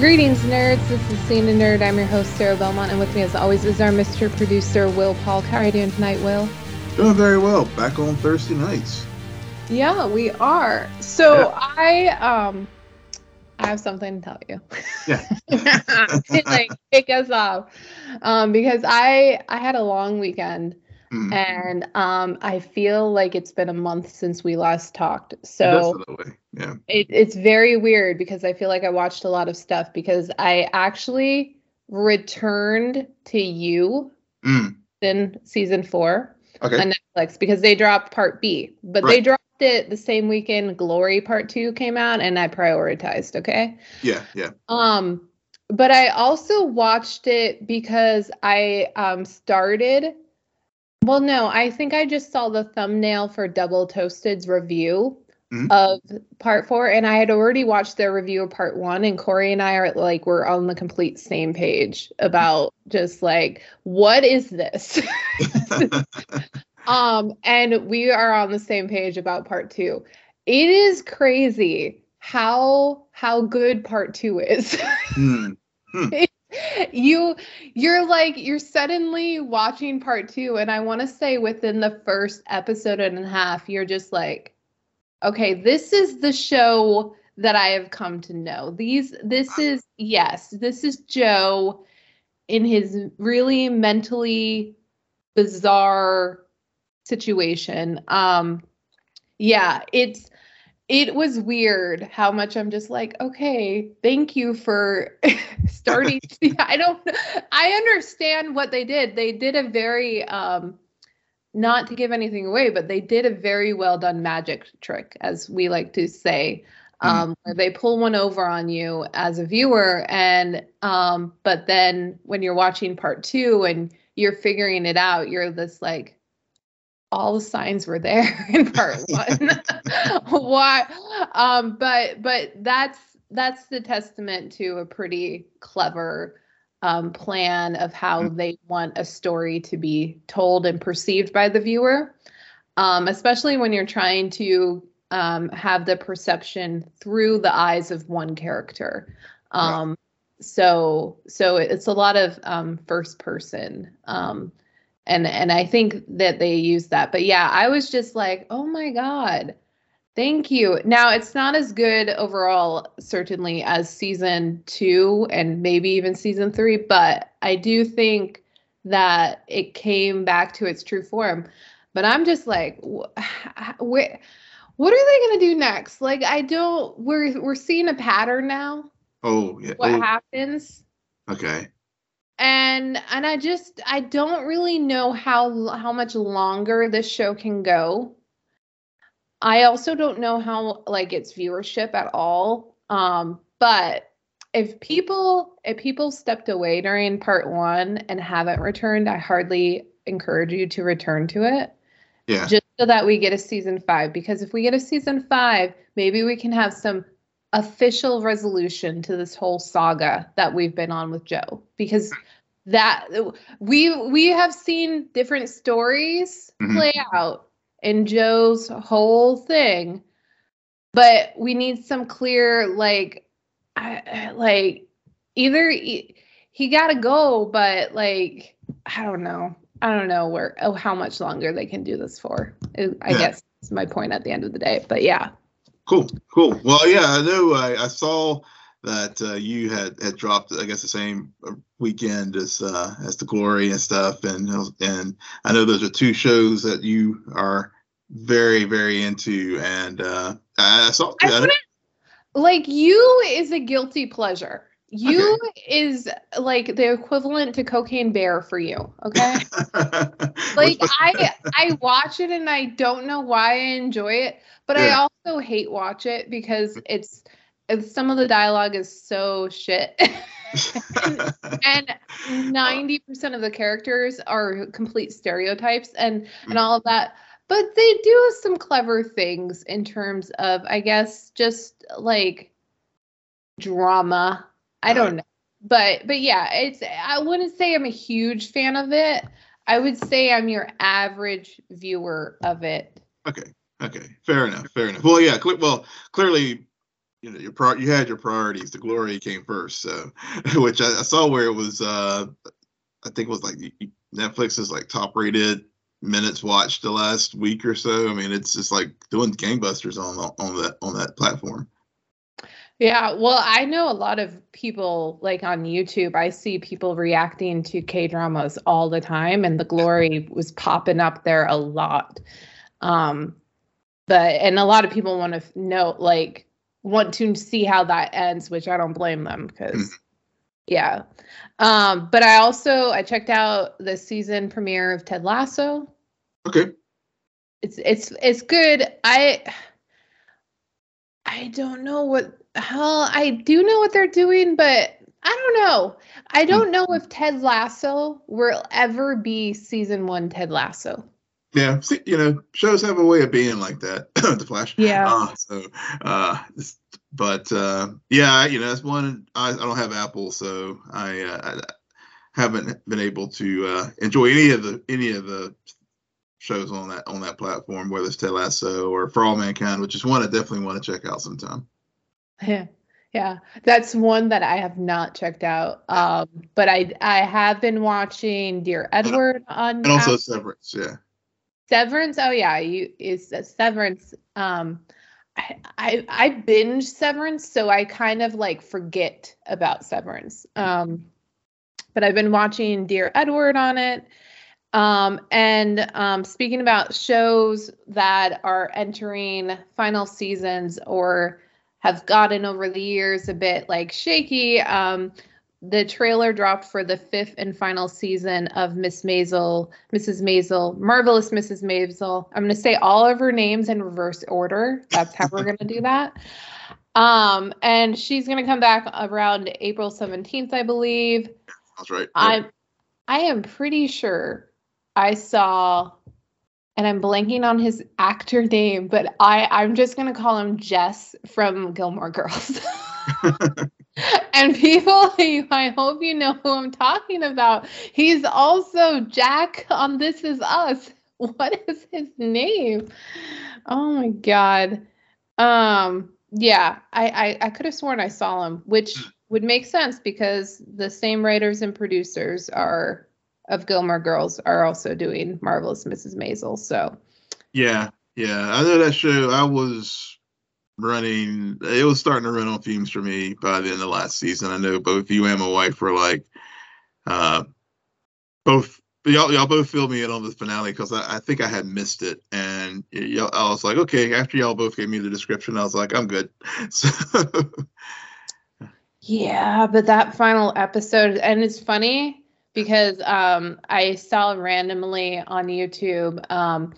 Greetings, nerds. This is Scene N' Nerd. I'm your host, Sarah Belmont, and with me, as always, is our Mr. Producer, Will Polk. How are you doing tonight, Will? Doing very well. Back on Thursday nights. Yeah, we are. So yeah. I um I have something to tell you. Yeah. like kick us off. Um, because I I had a long weekend mm. and um I feel like it's been a month since we last talked. So yeah. It, it's very weird because I feel like I watched a lot of stuff because I actually returned to you mm. in season four okay. on Netflix because they dropped part B, but right. they dropped it the same weekend Glory Part Two came out, and I prioritized. Okay. Yeah, yeah. Um, but I also watched it because I um started. Well, no, I think I just saw the thumbnail for Double Toasted's review mm-hmm. of part four, and I had already watched their review of part one, and Corey and I are like we're on the complete same page about just like what is this? um, and we are on the same page about part two. It is crazy how how good part two is. mm. You you're like you're suddenly watching part two and i want to say within the first episode and a half you're just like okay, this is the show that I have come to know. These this is yes, this is Joe in his really mentally bizarre situation. Um yeah, it's it was weird how much I'm just like, okay, thank you for starting. I don't I understand what they did. They did a very um not to give anything away, but they did a very well done magic trick, as we like to say, mm-hmm. um, mm. where they pull one over on you as a viewer, and um, but then when you're watching part two and you're figuring it out, you're this like, all the signs were there in part one. Why? Um, but but that's that's the testament to a pretty clever um, plan of how mm-hmm. they want a story to be told and perceived by the viewer, um, especially when you're trying to um, have the perception through the eyes of one character. Um, So so it's a lot of um, first person. And and I think that they use that. But yeah, I was just like, oh my god, Thank you. Now, it's not as good overall, certainly, as season two and maybe even season three, but I do think that it came back to its true form. But I'm just like, wh- what are they going to do next? Like, I don't. We're we're seeing a pattern now. Oh yeah. What oh. happens? Okay. And and I just I don't really know how how much longer this show can go I also don't know how like its viewership at all. Um, but if people if people stepped away during part one and haven't returned, I hardly encourage you to return to it. Yeah. Just so that we get a season five. Because if we get a season five, maybe we can have some official resolution to this whole saga that we've been on with Joe. Because that we we have seen different stories mm-hmm. play out in Joe's whole thing. But we need some clear, like, I, like either he, he got to go, but like, I don't know. I don't know where, oh, how much longer they can do this for. I yeah. guess is my point at the end of the day. But yeah. Cool, cool. Well, yeah, I know. I, I saw that uh, you had had dropped, I guess, the same uh, weekend as uh, as the Glory and stuff, and and I know those are two shows that you are very very into, and uh, I saw. I like you is a guilty pleasure. You okay. is like the equivalent to cocaine bear for you. Okay. like I I watch it and I don't know why I enjoy it, but yeah. I also hate watch it because it's, it's some of the dialogue is so shit. and, 90% of the characters are complete stereotypes and and mm. all of that but they do some clever things in terms of i guess just like drama. I don't know. But but yeah it's i wouldn't say i'm a huge fan of it. I would say i'm your average viewer of it. Okay okay. Fair enough fair enough. Well yeah cl- well clearly you know your pro you had your priorities. The glory came first, so which I, I saw where it was. uh I think it was like Netflix is like top rated minutes watched the last week or so. I mean, it's just like doing gangbusters on on that on that platform. Yeah, well, I know a lot of people like on YouTube. I see people reacting to K dramas all the time, and The Glory was popping up there a lot. Um, but and a lot of people want to know, like, want to see how that ends, which I don't blame them because, mm. yeah. Um, but I also I checked out the season premiere of Ted Lasso. Okay. It's it's it's good. I I don't know what hell I do know what they're doing, but I don't know. I don't hmm. know if Ted Lasso will ever be season one Ted Lasso. Yeah, see, you know, shows have a way of being like that. the Flash. Yeah. Uh, so, uh, but uh, yeah, you know, that's one. I, I don't have Apple, so I, uh, I haven't been able to uh, enjoy any of the any of the shows on that on that platform, whether it's Ted Lasso or For All Mankind, which is one I definitely want to check out sometime. Yeah. Yeah, that's one that I have not checked out. Um, but I I have been watching Dear Edward on and also Apple. Severance, yeah. Severance, oh yeah, you is Severance. Um, I, I I binge Severance, so I kind of like forget about Severance. Um, but I've been watching Dear Edward on it. Um, and um, speaking about shows that are entering final seasons or have gotten over the years a bit like shaky. Um, the trailer dropped for the fifth and final season of Miss Maisel, Mrs. Maisel, Marvelous Mrs. Maisel. I'm going to say all of her names in reverse order. That's how we're going to do that. Um, and she's going to come back around April 17th, I believe. That's right. I'm, I am pretty sure I saw and I'm blanking on his actor name, but I I'm just gonna call him Jess from Gilmore Girls. and people, I hope you know who I'm talking about. He's also Jack on This Is Us. What is his name? Oh my god. Um, yeah, I I, I could have sworn I saw him, which would make sense because the same writers and producers are of Gilmore Girls are also doing Marvelous Mrs. Maisel. So, yeah, yeah, I know that show. I was running; it was starting to run on fumes for me by the end of last season. I know both you and my wife were like, uh, both y'all y'all both filled me in on the finale because I, I think I had missed it, and y'all, I was like, okay. After y'all both gave me the description, I was like, I'm good. So. yeah, but that final episode, and it's funny because um, I saw randomly on YouTube um,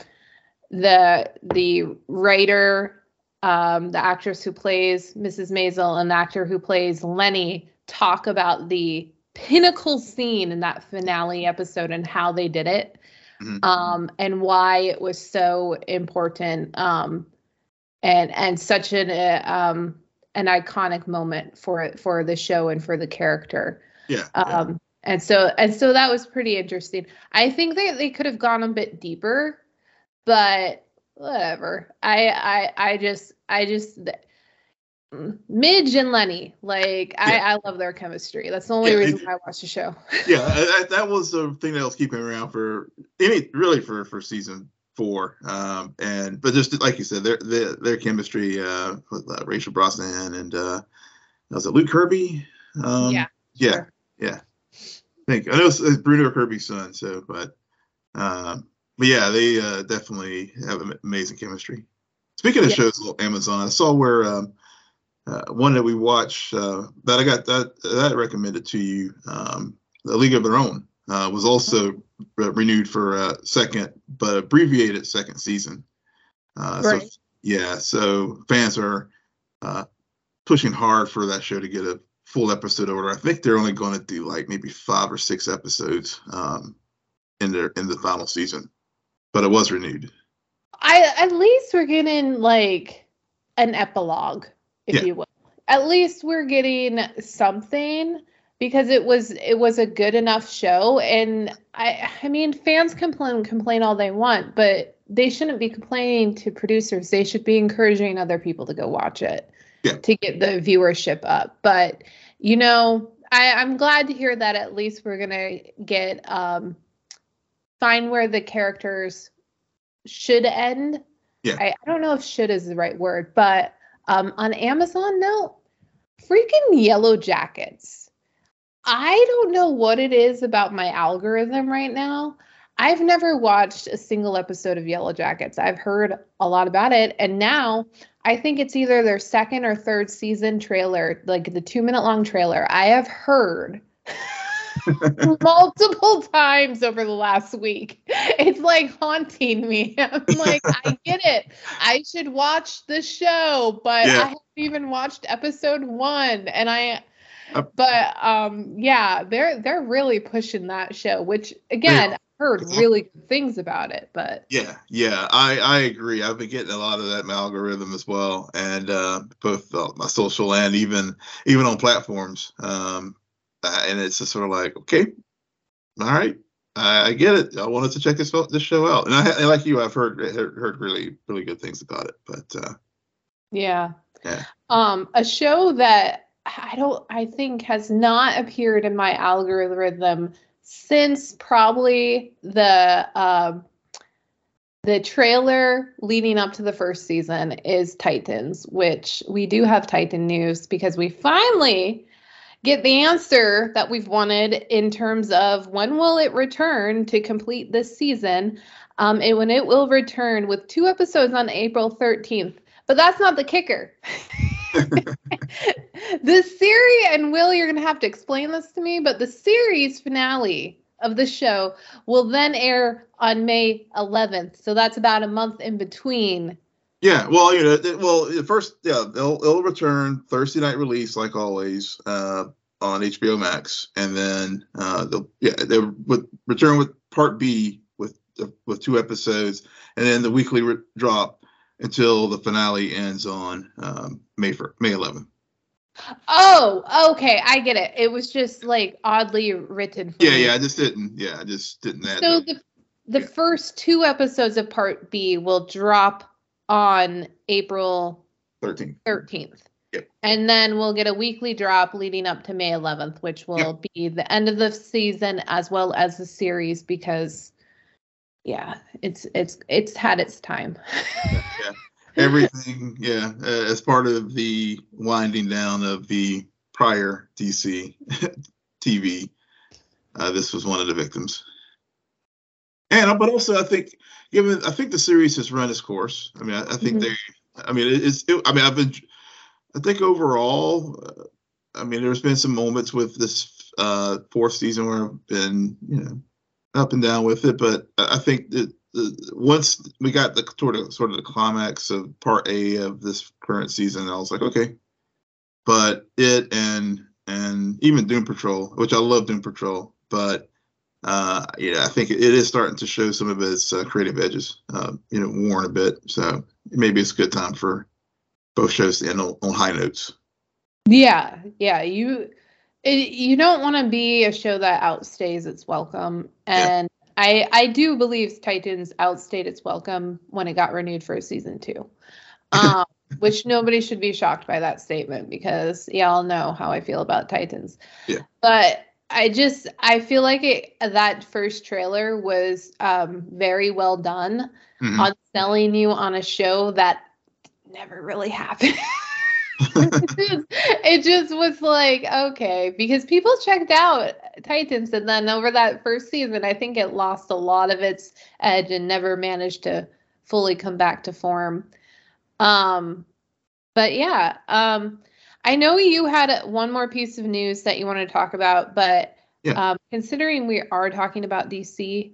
the the writer, um, the actress who plays Mrs. Maisel, and the actor who plays Lenny talk about the pinnacle scene in that finale episode and how they did it, mm-hmm. um, and why it was so important, um, and and such an uh, um, an iconic moment for for the show and for the character. Yeah. yeah. Um, and so and so that was pretty interesting i think they, they could have gone a bit deeper but whatever. I i i just i just midge and lenny like yeah. i i love their chemistry. That's the only yeah, reason i watched the show. Yeah that, that was the thing that was keeping around for any really for for season four. Um and but just like you said their their, their chemistry uh with uh, rachel brosnahan and uh was it luke kirby? Um yeah yeah sure. yeah. I think I know it's, Bruno Kirby's son, so but um, but yeah, they uh, definitely have amazing chemistry. Speaking of yeah. shows, Amazon, I saw where um, uh, one that we watched uh, that I got that that recommended to you, um, The League of Their Own, uh, was also re- renewed for a second, but abbreviated second season. Uh, right. So yeah, so fans are uh, pushing hard for that show to get a full episode order. I think they're only going to do like maybe five or six episodes um, in their in the final season, but it was renewed. I at least we're getting like an epilogue, if yeah. you will. At least we're getting something because it was it was a good enough show and I I mean fans complain complain all they want, but they shouldn't be complaining to producers. They should be encouraging other people to go watch it Yeah. to get the viewership up. But you know, I, I'm glad to hear that at least we're gonna get um find where the characters should end. Yeah. I, I don't know if should is the right word, but um on Amazon no freaking yellow jackets. I don't know what it is about my algorithm right now. I've never watched a single episode of Yellow Jackets. I've heard a lot about it. And now I think it's either their second or third season trailer, like the two minute long trailer. I have heard multiple times over the last week. It's like haunting me. I'm like, I get it. I should watch the show, but Yeah. I haven't even watched episode one. And I but um yeah, they're they're really pushing that show, which again, I've heard really good things about it, but Yeah, yeah, I I agree. I've been getting a lot of that my algorithm as well, and uh, both uh, my social and even even on platforms. Um, uh, and it's just sort of like, okay, all right, I, I get it. I wanted to check this this show out, and I and like you, I've heard heard, heard really really good things about it. But uh, Yeah. Yeah. Um, a show that I don't, I think has not appeared in my algorithm since probably the um, the trailer leading up to the first season is Titans, which we do have Titan news because we finally get the answer that we've wanted in terms of when will it return to complete this season. Um, and when it will return with two episodes on April 13th. But that's not the kicker. the series, and Will, you're going to have to explain this to me, but the series finale of the show will then air on May 11th. So that's about a month in between. Yeah, well, you know, it- well, the first, yeah, they'll it'll return Thursday night release like always uh, on HBO Max, and then uh, they'll yeah they would return with Part B with with two episodes, and then the weekly re- drop until the finale ends on um, May fir- May 11th. Oh, okay. I get it. It was just like oddly written. For Yeah, me. yeah, I just didn't. Yeah, I just didn't. So the- the the Yeah. first two episodes of Part B will drop on April 13th. 13th. Yep. And then we'll get a weekly drop leading up to May 11th, which will be the end of the season as well as the series because yeah, it's it's it's had its time. yeah. Everything, yeah, uh, as part of the winding down of the prior DC TV, uh, this was one of the victims. And but also, I think, given I think the series has run its course. I mean, I, I think Mhm. they, I mean, it's. It, I mean, I've been. I think overall, uh, I mean, there's been some moments with this uh, fourth season where I've been, you know, up and down with it, but I I think that the, once we got the sort of sort of the climax of part A of this current season, I was like, okay. But it and and even Doom Patrol, which I love Doom Patrol, but uh, yeah, I think it, is starting to show some of its uh, creative edges, uh, you know, worn a bit. So maybe it's a good time for both shows to end on, on high notes. Yeah, yeah, you it, you don't want to be a show that outstays its welcome, Yeah. and I I do believe Titans outstayed its welcome when it got renewed for a season two, um, which nobody should be shocked by that statement because y'all know how I feel about Titans. Yeah. but I just I feel like it that first trailer was um, very well done Mhm. on selling you on a show that never really happened. it, just, it just was like okay because people checked out titans and then over that first season i think it lost a lot of its edge and never managed to fully come back to form um but yeah um i know you had one more piece of news that you want to talk about but Yeah. um, considering we are talking about dc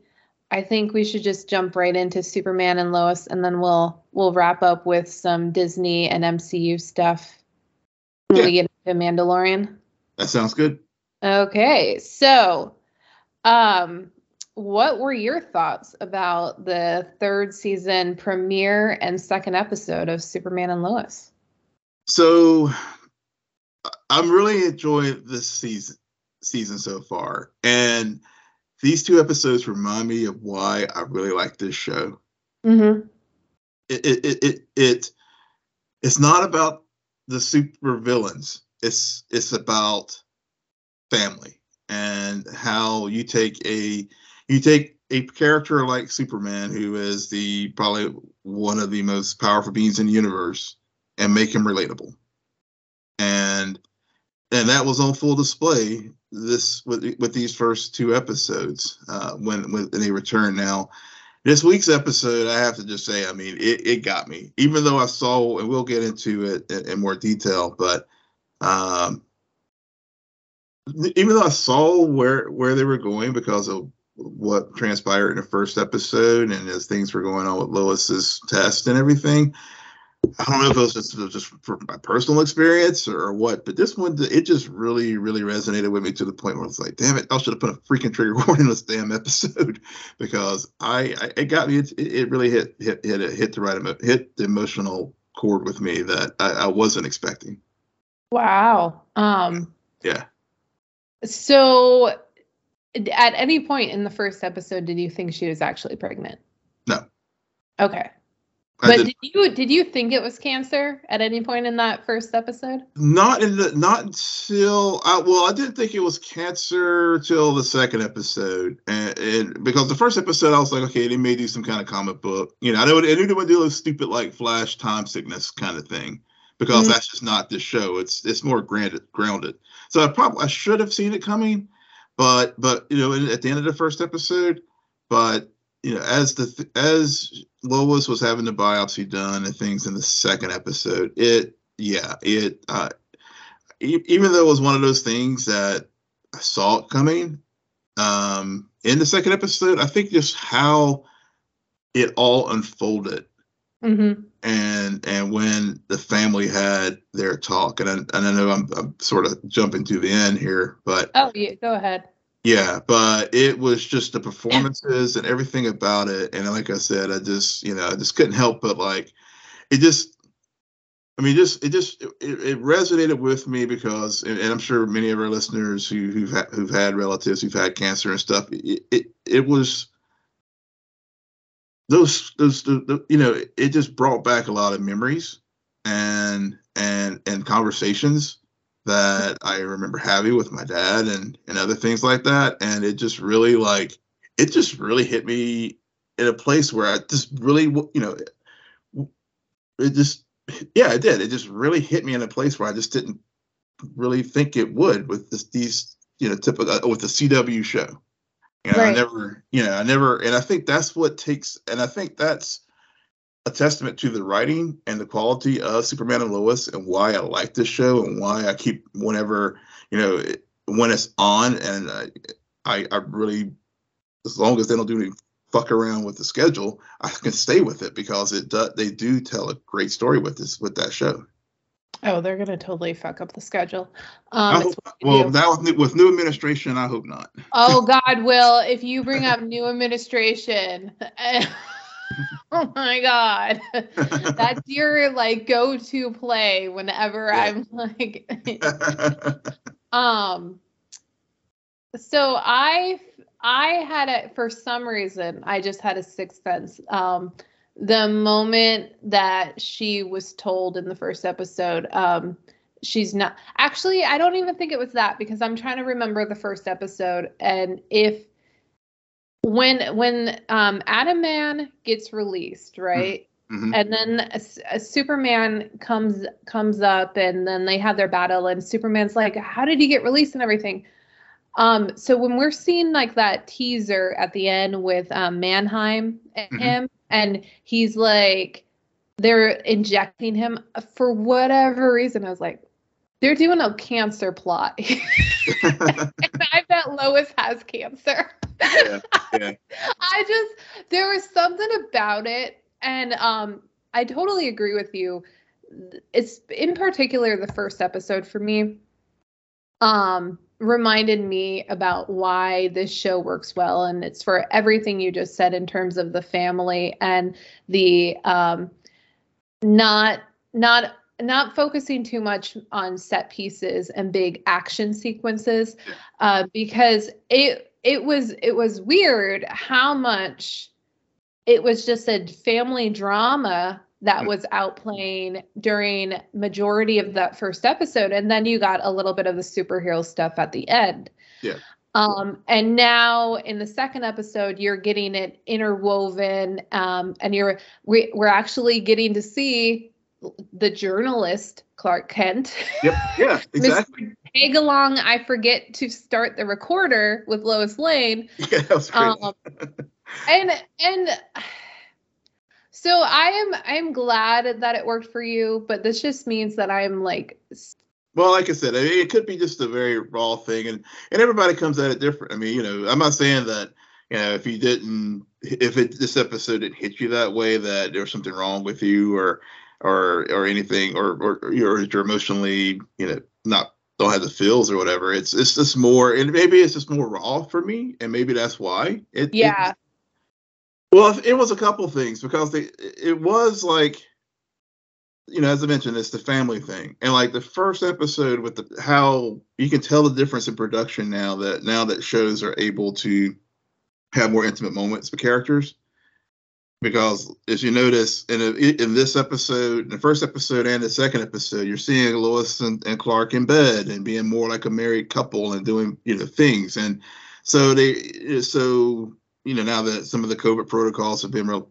I think we should just jump right into Superman and Lois, and then we'll we'll wrap up with some Disney and MCU stuff when we get into Mandalorian. That sounds good. Okay, so um, what were your thoughts about the third season premiere and second episode of Superman and Lois? So I'm really enjoying this season season so far. And these two episodes remind me of why I really like this show. Mm-hmm. It it it it, it it's not about the super villains. It's it's about family and how you take a you take a character like Superman, who is the probably one of the most powerful beings in the universe, and make him relatable. And and that was on full display this with with these first two episodes uh, when when they return. Now, this week's episode, I have to just say, I mean, it, it got me. Even though I saw, and we'll get into it in, in more detail, but um, even though I saw where where they were going because of what transpired in the first episode and as things were going on with Lois's test and everything, I don't know if it was just, just for my personal experience or what, but this one it just really, really resonated with me to the point where it's like, damn it, I should have put a freaking trigger warning in this damn episode because I, I it got me. It, it really hit hit hit hit the right hit the emotional chord with me that I, I wasn't expecting. Wow. Um. Yeah. So, at any point in the first episode, did you think she was actually pregnant? No. Okay. But did, did, you did you think it was cancer at any point in that first episode? Not in the not until I well I didn't think it was cancer till the second episode, and, and, because the first episode I was like okay they may do some kind of comic book, you know I know I knew they would do a stupid like flash time sickness kind of thing because mm-hmm. that's just not this show. It's it's more grounded grounded. So I probably I should have seen it coming, but but you know at the end of the first episode, but you know, as the as Lois was having the biopsy done and things in the second episode, it yeah, it uh, e- even though it was one of those things that I saw it coming, um, in the second episode, I think just how it all unfolded, mm-hmm. and and when the family had their talk, and I, and I know I'm, I'm sort of jumping to the end here, but oh yeah, go ahead. Yeah, but it was just the performances and everything about it. And like I said, I just, you know, I just couldn't help but like it just I mean, just it just it, it resonated with me because, and, and, I'm sure many of our listeners who who've had, who've had relatives who've had cancer and stuff, it it, it was those those the, the, you know it just brought back a lot of memories and and and conversations that I remember having with my dad and and other things like that. And it just really like it just really hit me in a place where I just really you know it just yeah it did it just really hit me in a place where I just didn't really think it would with this, these you know typical with the CW show. You know, right. I never, you know, I never, and I think that's what takes, and I think that's a testament to the writing and the quality of Superman and Lois and why I like this show and why I keep whenever you know when it's on and I I, I really as long as they don't do any fuck around with the schedule, I can stay with it because it do, they do tell a great story with this with that show. Oh, they're gonna totally fuck up the schedule. Um, hope, well, that with, with new administration, I hope not. Oh God, will if you bring up new administration. oh my god that's your like go-to play whenever yeah. i'm like um so i i had it for some reason i just had a sixth sense um the moment that she was told in the first episode um she's not actually i don't even think it was that because i'm trying to remember the first episode and if when when um Atom Man gets released, mm-hmm. right? Mm-hmm. And then a, a Superman comes comes up, and then they have their battle, and Superman's like, "How did he get released?" and everything. Um, so when we're seeing like that teaser at the end with um, Mannheim and mm-hmm. him, and he's like, they're injecting him for whatever reason. I was like, they're doing a cancer plot. and I bet Lois has cancer. yeah, yeah. I just there was something about it, and um, I totally agree with you. It's in particular the first episode for me. Um, reminded me about why this show works well and it's for everything you just said in terms of the family and the um not not not focusing too much on set pieces and big action sequences uh, because it it was it was weird how much it was just a family drama that was outplaying during majority of that first episode and then you got a little bit of the superhero stuff at the end Yeah. um and now in the second episode you're getting it interwoven um and you're we, we're actually getting to see the journalist clark kent Yep. Yeah. Exactly. Tag along i forget to start the recorder with lois lane Yeah, that was great. um, and and so I am I'm glad that it worked for you, but this just means that I'm like Well, like I said, I mean, it could be just a very raw thing, and and everybody comes at it different. I mean, you know, I'm not saying that you know if you didn't, if it this episode didn't hit you that way, that there was something wrong with you, or or or anything, or or, or you're you're emotionally, you know, not don't have the feels or whatever. It's it's just more, and maybe it's just more raw for me, and maybe that's why. It, it- yeah well, it was a couple things because they, it was like, you know, as I mentioned, it's the family thing, and like the first episode with the how you can tell the difference in production now that now that shows are able to have more intimate moments with characters. Because as you notice in a, in this episode, the first episode and the second episode, you're seeing Lois and, and Clark in bed and being more like a married couple and doing you know things, and so they so you know now that some of the COVID protocols have been real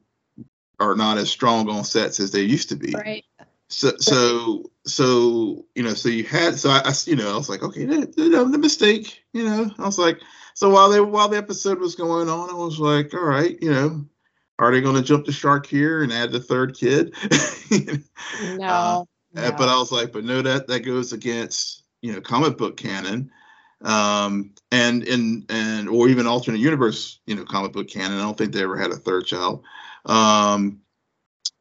are not as strong on sets as they used to be. right. So so so you know so you had so I, I you know I was like okay you know the mistake you know. I was like so while they while the episode was going on I was like all right you know are they going to jump the shark here and add the third kid? no, Uh, no. But I was like, but no, that that goes against you know comic book canon, um, and in and or even alternate universe you know comic book canon. I don't think they ever had a third child, um,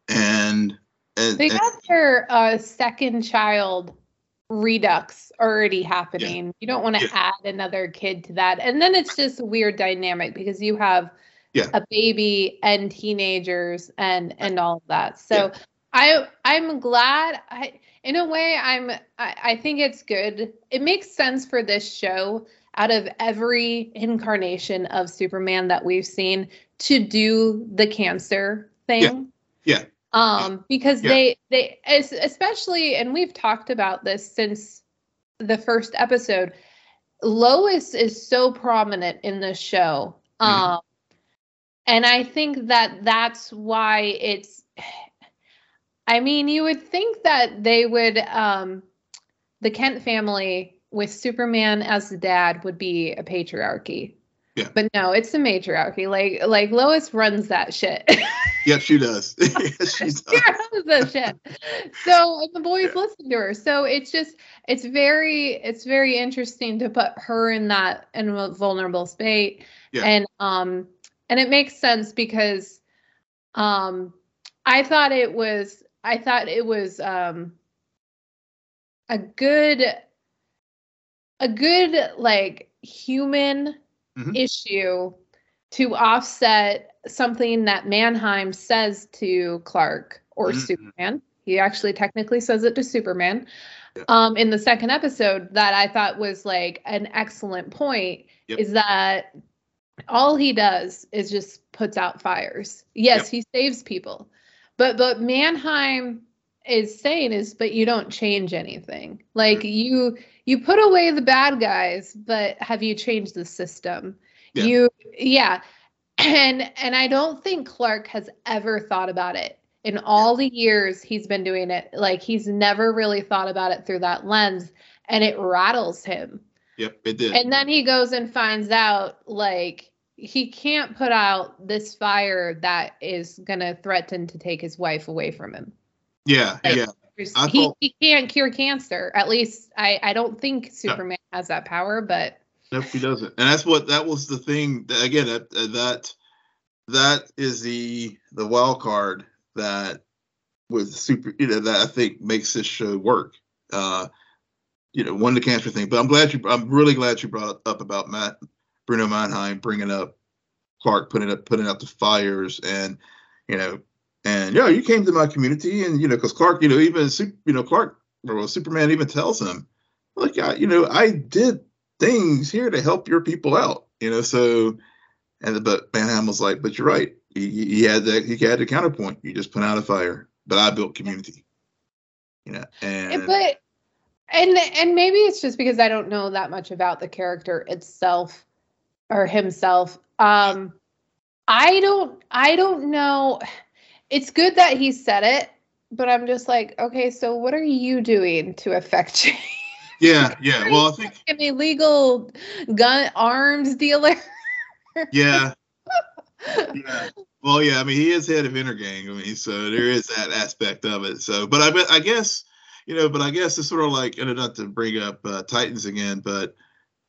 and and, they and- got their uh, second child redux already happening. You don't want to Yeah. add another kid to that, and then it's just a weird dynamic because you have Yeah. a baby and teenagers and and all of that. So I I'm glad I in a way I'm I, I think it's good. It makes sense for this show out of every incarnation of Superman that we've seen to do the cancer thing. Yeah. yeah. Um because Yeah. they they especially and we've talked about this since the first episode. Lois is so prominent in this show. Mhm. Um and I think that that's why it's I mean, you would think that they would um the Kent family with Superman as the dad would be a patriarchy. Yeah. But no, it's a matriarchy. Like like Lois runs that shit. yep, she does. yes, she does. she runs that shit. So and the boys Yeah. listen to her. So it's just it's very it's very interesting to put her in that in a vulnerable state. Yeah. And um and it makes sense because um I thought it was I thought it was um a good a good like human Mhm. issue to offset something that Mannheim says to Clark or Mhm. Superman. He actually technically says it to Superman. Yeah. Um, in the second episode, that I thought was like an excellent point Yep. is that all he does is just puts out fires. Yes, Yep. he saves people, but but Mannheim is saying is, but you don't change anything. Like hmm. you you put away the bad guys, but have you changed the system? Yeah. You yeah. And and I don't think Clark has ever thought about it in all the years he's been doing it. Like he's never really thought about it through that lens and it rattles him. Yep, it did. And then he goes and finds out like he can't put out this fire that is going to threaten to take his wife away from him. yeah, like- yeah. He, he can't cure cancer. At least I, I don't think Superman has that power, but Nope, he doesn't. And that's what that was the thing. That, again, that that that is the the wild card that was super. You know that I think makes this show work. Uh, you know, one the cancer thing. But I'm glad you. I'm really glad you brought up about Matt Bruno Mannheim bringing up Clark putting up putting out the fires and you know and yeah you came to my community and you know because Clark you know even you know Clark well Superman even tells him look I you know I did things here to help your people out you know so and but Mannheim was like but you're right he, he had that he had the counterpoint you just put out a fire but I built community. You know, and but and and maybe it's just because I don't know that much about the character itself or himself. Um I don't I don't know. It's good that he said it, but I'm just like, okay, so what are you doing to affect change? Yeah, yeah. Well, I think an illegal gun arms dealer. yeah. yeah. Well, yeah. I mean, he is head of Intergang. I mean, so there is that aspect of it. So, but I bet I guess you know, but I guess it's sort of like, and not to bring up uh, Titans again, but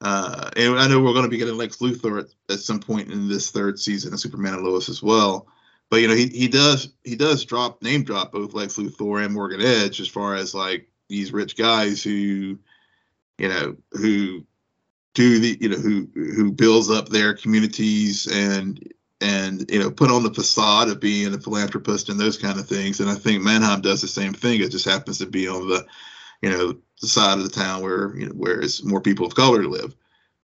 uh, and I know we're going to be getting Lex Luthor at, at some point in this third season of Superman and Lois as well. But you know, he he does he does drop name drop both Lex Luthor and Morgan Edge as far as like these rich guys who, you know, who do the you know who who builds up their communities and and you know put on the facade of being a philanthropist and those kind of things. And I think Mannheim does the same thing. It just happens to be on the you know the side of the town where you know where it's more people of color live.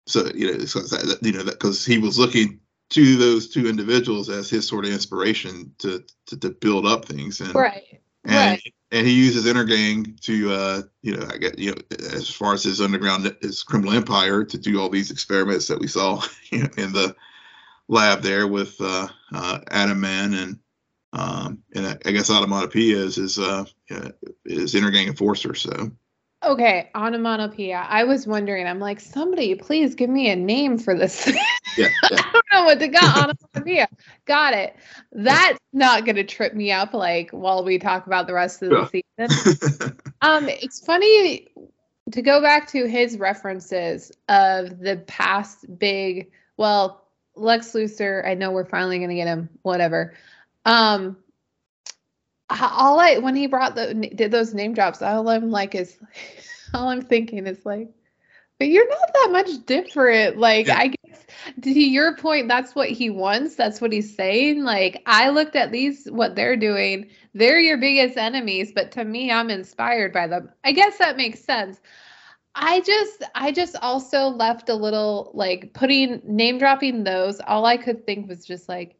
So you know, so that, you know that because he was looking to those two individuals as his sort of inspiration to to, to build up things and right and right. and he uses Intergang to uh you know I get you know as far as his underground his criminal empire to do all these experiments that we saw you know, in the lab there with uh, uh Atom Man and um and I, I guess Automatopoeia is his uh is Intergang enforcer so Okay, onomatopoeia. I was wondering. I'm like, somebody, please give me a name for this. yeah, yeah. I don't know what to got. Onomatopoeia. got it. That's not going to trip me up. Like while we talk about the rest of the yeah. season. um, it's funny to go back to his references of the past big. Well, Lex Luthor. I know we're finally going to get him. Whatever. Um, all I when he brought the did those name drops, all I'm like is all I'm thinking is like, but you're not that much different. Like yeah. I guess to your point, that's what he wants. That's what he's saying. Like I looked at these what they're doing. They're your biggest enemies, but to me, I'm inspired by them. I guess that makes sense. I just I just also left a little like putting name dropping those. All I could think was just like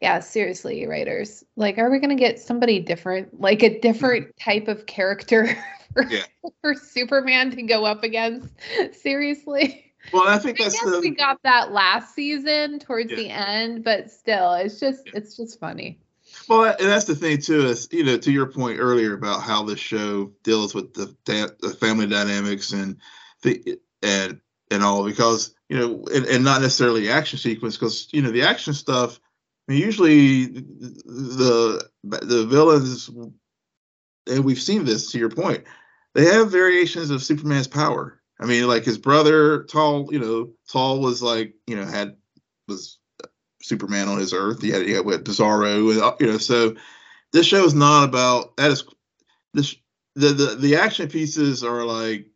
yeah, seriously, writers. Like, are we going to get somebody different, like a different mm-hmm. type of character for, yeah. for Superman to go up against? Seriously. Well, I think that's I the, we got that last season towards yeah. the end, but still, it's just yeah. it's just funny. Well, and that's the thing too is you know to your point earlier about how the show deals with the, the family dynamics and the and and all because you know and, and not necessarily action sequence because you know the action stuff mean, usually the the villains, and we've seen this to your point, they have variations of Superman's power. I mean, like his brother Tal, you know, Tal was like, you know, had was Superman on his Earth. He had, had with Bizarro, uh, you know, so this show is not about that. Is this the the the action pieces are like,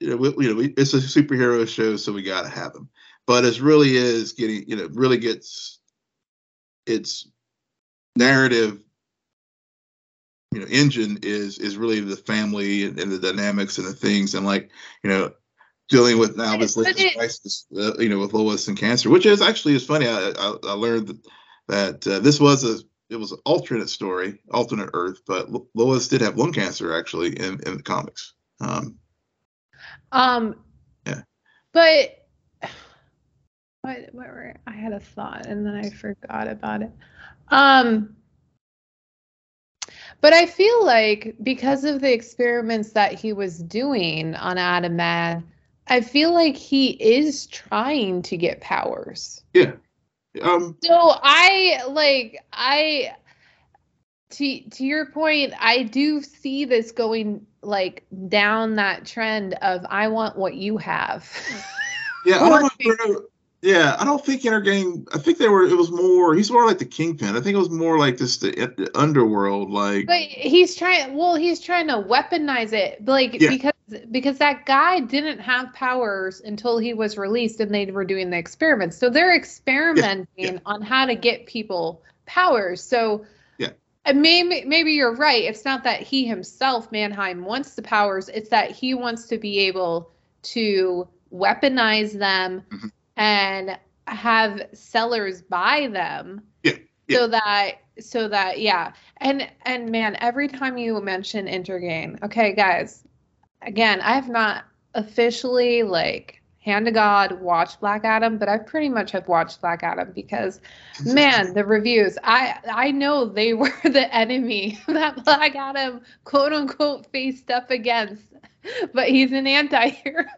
you know, we, you know, we, it's a superhero show, so we got to have them. But it really is getting, you know, really gets its narrative you know engine is is really the family and, and, the dynamics and the things and like you know dealing with now this latest crisis uh, you know with Lois and cancer which is actually is funny I, I, I learned that, that uh, this was a it was an alternate story alternate Earth but Lois did have lung cancer actually in in the comics um um yeah but what what were I had a thought and then I forgot about it. Um but I feel like because of the experiments that he was doing on Atom Man, I feel like he is trying to get powers. Yeah. Um so I like I to to your point, I do see this going like down that trend of I want what you have. Yeah, I don't know yeah, I don't think Intergang. I think they were. It was more. He's more like the kingpin. I think it was more like this the, the underworld. Like, but he's trying. Well, he's trying to weaponize it, like yeah. because because that guy didn't have powers until he was released, and they were doing the experiments. So they're experimenting yeah. Yeah. on how to get people powers. So yeah, maybe maybe you're right. It's not that he himself, Mannheim, wants the powers. It's that he wants to be able to weaponize them. Mm-hmm and have sellers buy them. Yeah. Yeah. so that so that yeah and and man every time you mention Intergang okay guys again i have not officially like hand to god watched black adam but i pretty much have watched black adam because man the reviews. I i know they were the enemy that black adam quote unquote faced up against but he's an anti-hero.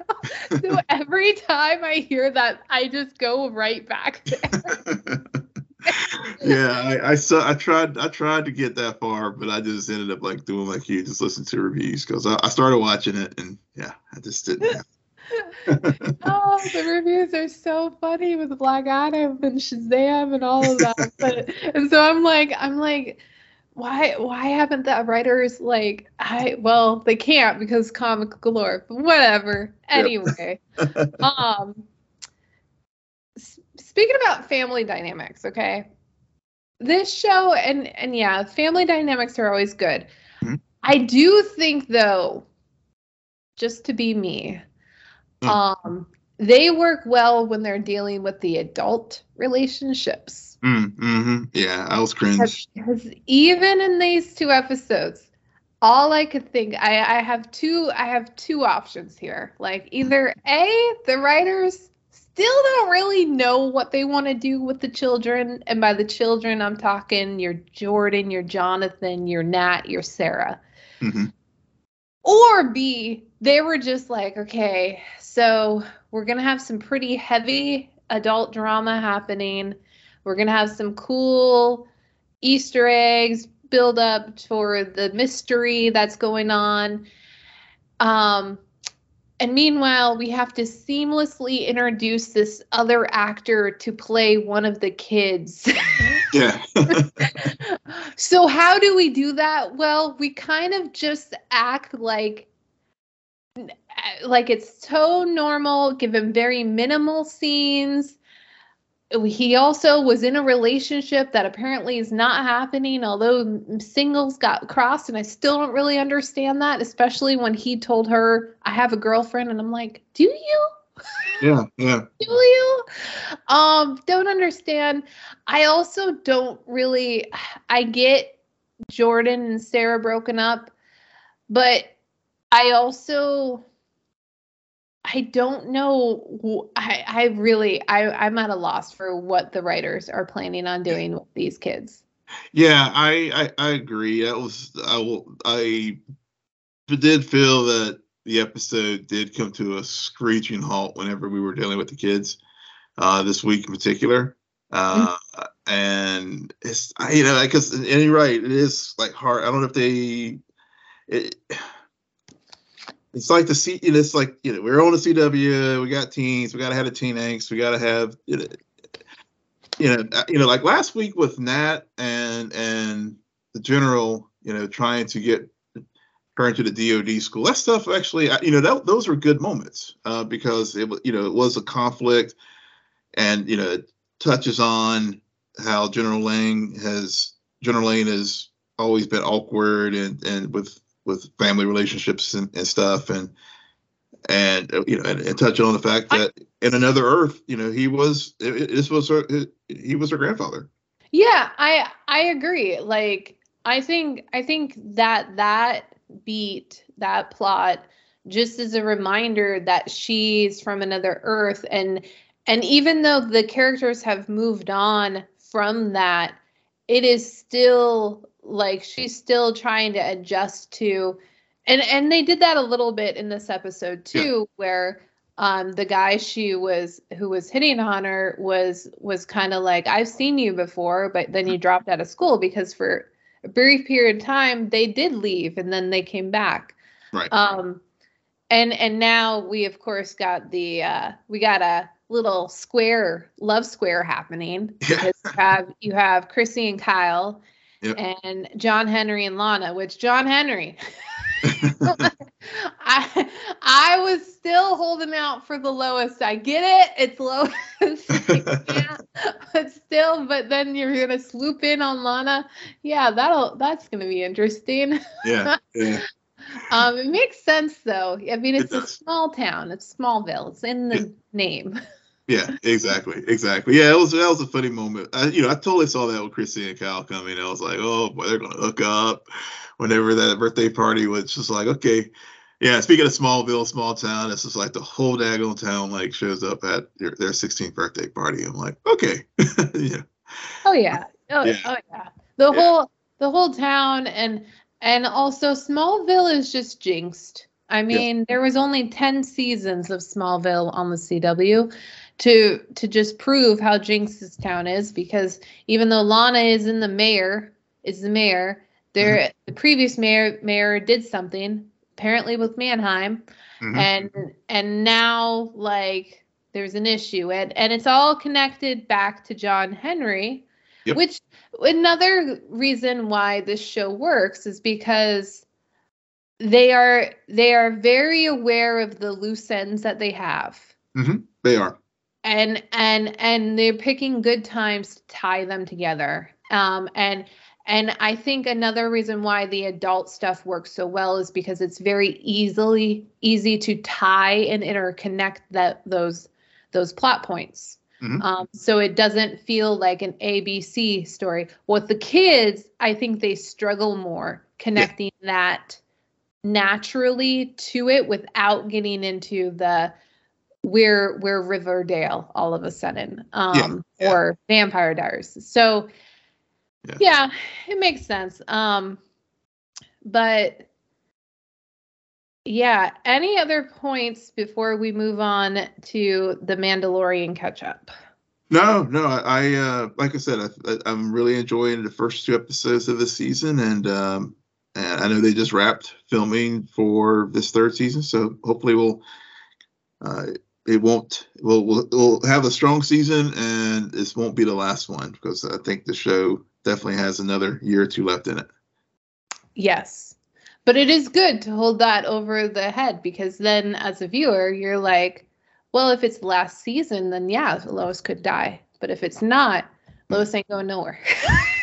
So every time i hear that i just go right back there yeah, I, I saw. I tried. I tried to get that far, but I just ended up like doing like you, just listen to reviews because I, I started watching it, and yeah, I just didn't. oh, the reviews are so funny with Black Adam and Shazam and all of that. but and so I'm like, I'm like, why why haven't the writers like I well they can't because comic galore, but whatever. Anyway, um s- speaking about family dynamics, okay? This show and and yeah, family dynamics are always good. Mhm. I do think though, just to be me, Mm. um, they work well when they're dealing with the adult relationships. mm, hmm Yeah, I was cringe. Because even in these two episodes, all I could think I, I have two I have two options here. Like either A, the writers still don't really know what they want to do with the children. And by the children, I'm talking your Jordan, your Jonathan, your Nat, your Sarah. hmm Or B, they were just like, okay, so we're going to have some pretty heavy adult drama happening. We're going to have some cool Easter eggs build up for the mystery that's going on. Um, and meanwhile, we have to seamlessly introduce this other actor to play one of the kids. Yeah. so how do we do that well we kind of just act like uh, like it's so normal give him very minimal scenes he also was in a relationship that apparently is not happening although singles got crossed and i still don't really understand that especially when he told her i have a girlfriend and i'm like do you yeah. Yeah. do you um don't understand i also don't really i get jordan and sarah broken up but i also i don't know i i really i i'm at a loss for what the writers are planning on doing with these kids Yeah, I, I I agree. That was I I did feel that the episode did come to a screeching halt whenever we were dealing with the kids uh, this week in particular. Uh, And it's I- you know because and you're right, it is like hard. I don't know if they it. It's like the C. You know, it's like you know we're on the CW. We got teens. We got to have the teen angst. We got to have you know, you know, uh, you know, like last week with Nat and and the general, you know, trying to get her into the DoD school. That stuff actually, you know, that, those were good moments uh, because it was, you know, it was a conflict, and you know, it touches on how General Lang has General Lane has always been awkward and and with with family relationships and, and stuff and and uh, you know and, and touching on the fact I- that in another earth you know he was this was her he was her grandfather Yeah, I I agree. Like I think I think that that beat that plot just as a reminder that she's from another earth and and even though the characters have moved on from that it is still like she's still trying to adjust to and and they did that a little bit in this episode too where um the guy she was who was hitting on her was was kind of like i've seen you before but then you dropped out of school because for a brief period of time they did leave and then they came back. Right. Um and and now we of course got the uh we got a little square love square happening yeah. because you have you have chrissy and kyle Yep. and john henry and lana which john henry I I was still holding out for the lowest. I get it. It's lowest. Can't, but still, but then you're gonna swoop in on Lana. Yeah, that'll that's gonna be interesting. yeah yeah Um, it makes sense though. I mean, It it's a small town. It's Smallville. It's in the name. Yeah, exactly, exactly. Yeah, it was that was a funny moment. I, you know, I totally saw that with Chrissy and Kyle coming. I was like, oh boy, they're gonna hook up. Whenever that birthday party was just like, okay, yeah. Speaking of Smallville, small town, it's just like the whole daggone town like shows up at their, their 16th birthday party. I'm like, okay, yeah. Oh yeah. Oh Yeah. oh yeah. The Yeah. whole the whole town and and also Smallville is just jinxed. I mean, there was only 10 seasons of Smallville on the CW to to just prove how jinxed this town is because even though Lana is in the mayor, is the mayor, there the previous mayor mayor did something apparently with Mannheim Mhm. and and now like there's an issue and and it's all connected back to John Henry Yep. which another reason why this show works is because they are they are very aware of the loose ends that they have they are. And and and they're picking good times to tie them together. Um and and i think another reason why the adult stuff works so well is because it's very easily easy to tie and interconnect that those those plot points. Mhm. um, so it doesn't feel like an abc story. With the kids i think they struggle more connecting that naturally to it without getting into the we're we're Riverdale all of a sudden, um, yeah. or Vampire Diaries. So, Yeah. yeah. it makes sense. Um, but yeah, any other points before we move on to the Mandalorian catch up? No, no. I, I uh, like I said, I, I, I'm really enjoying the first two episodes of the season, and um, and I know they just wrapped filming for this third season, so hopefully we'll. Uh, it won't. We'll, we'll we'll have a strong season, and this won't be the last one because I think the show definitely has another year or two left in it. Yes. But it is good to hold that over the head because then as a viewer, you're like, well, if it's the last season, then yeah, Lois could die. But if it's not, Lois ain't going nowhere.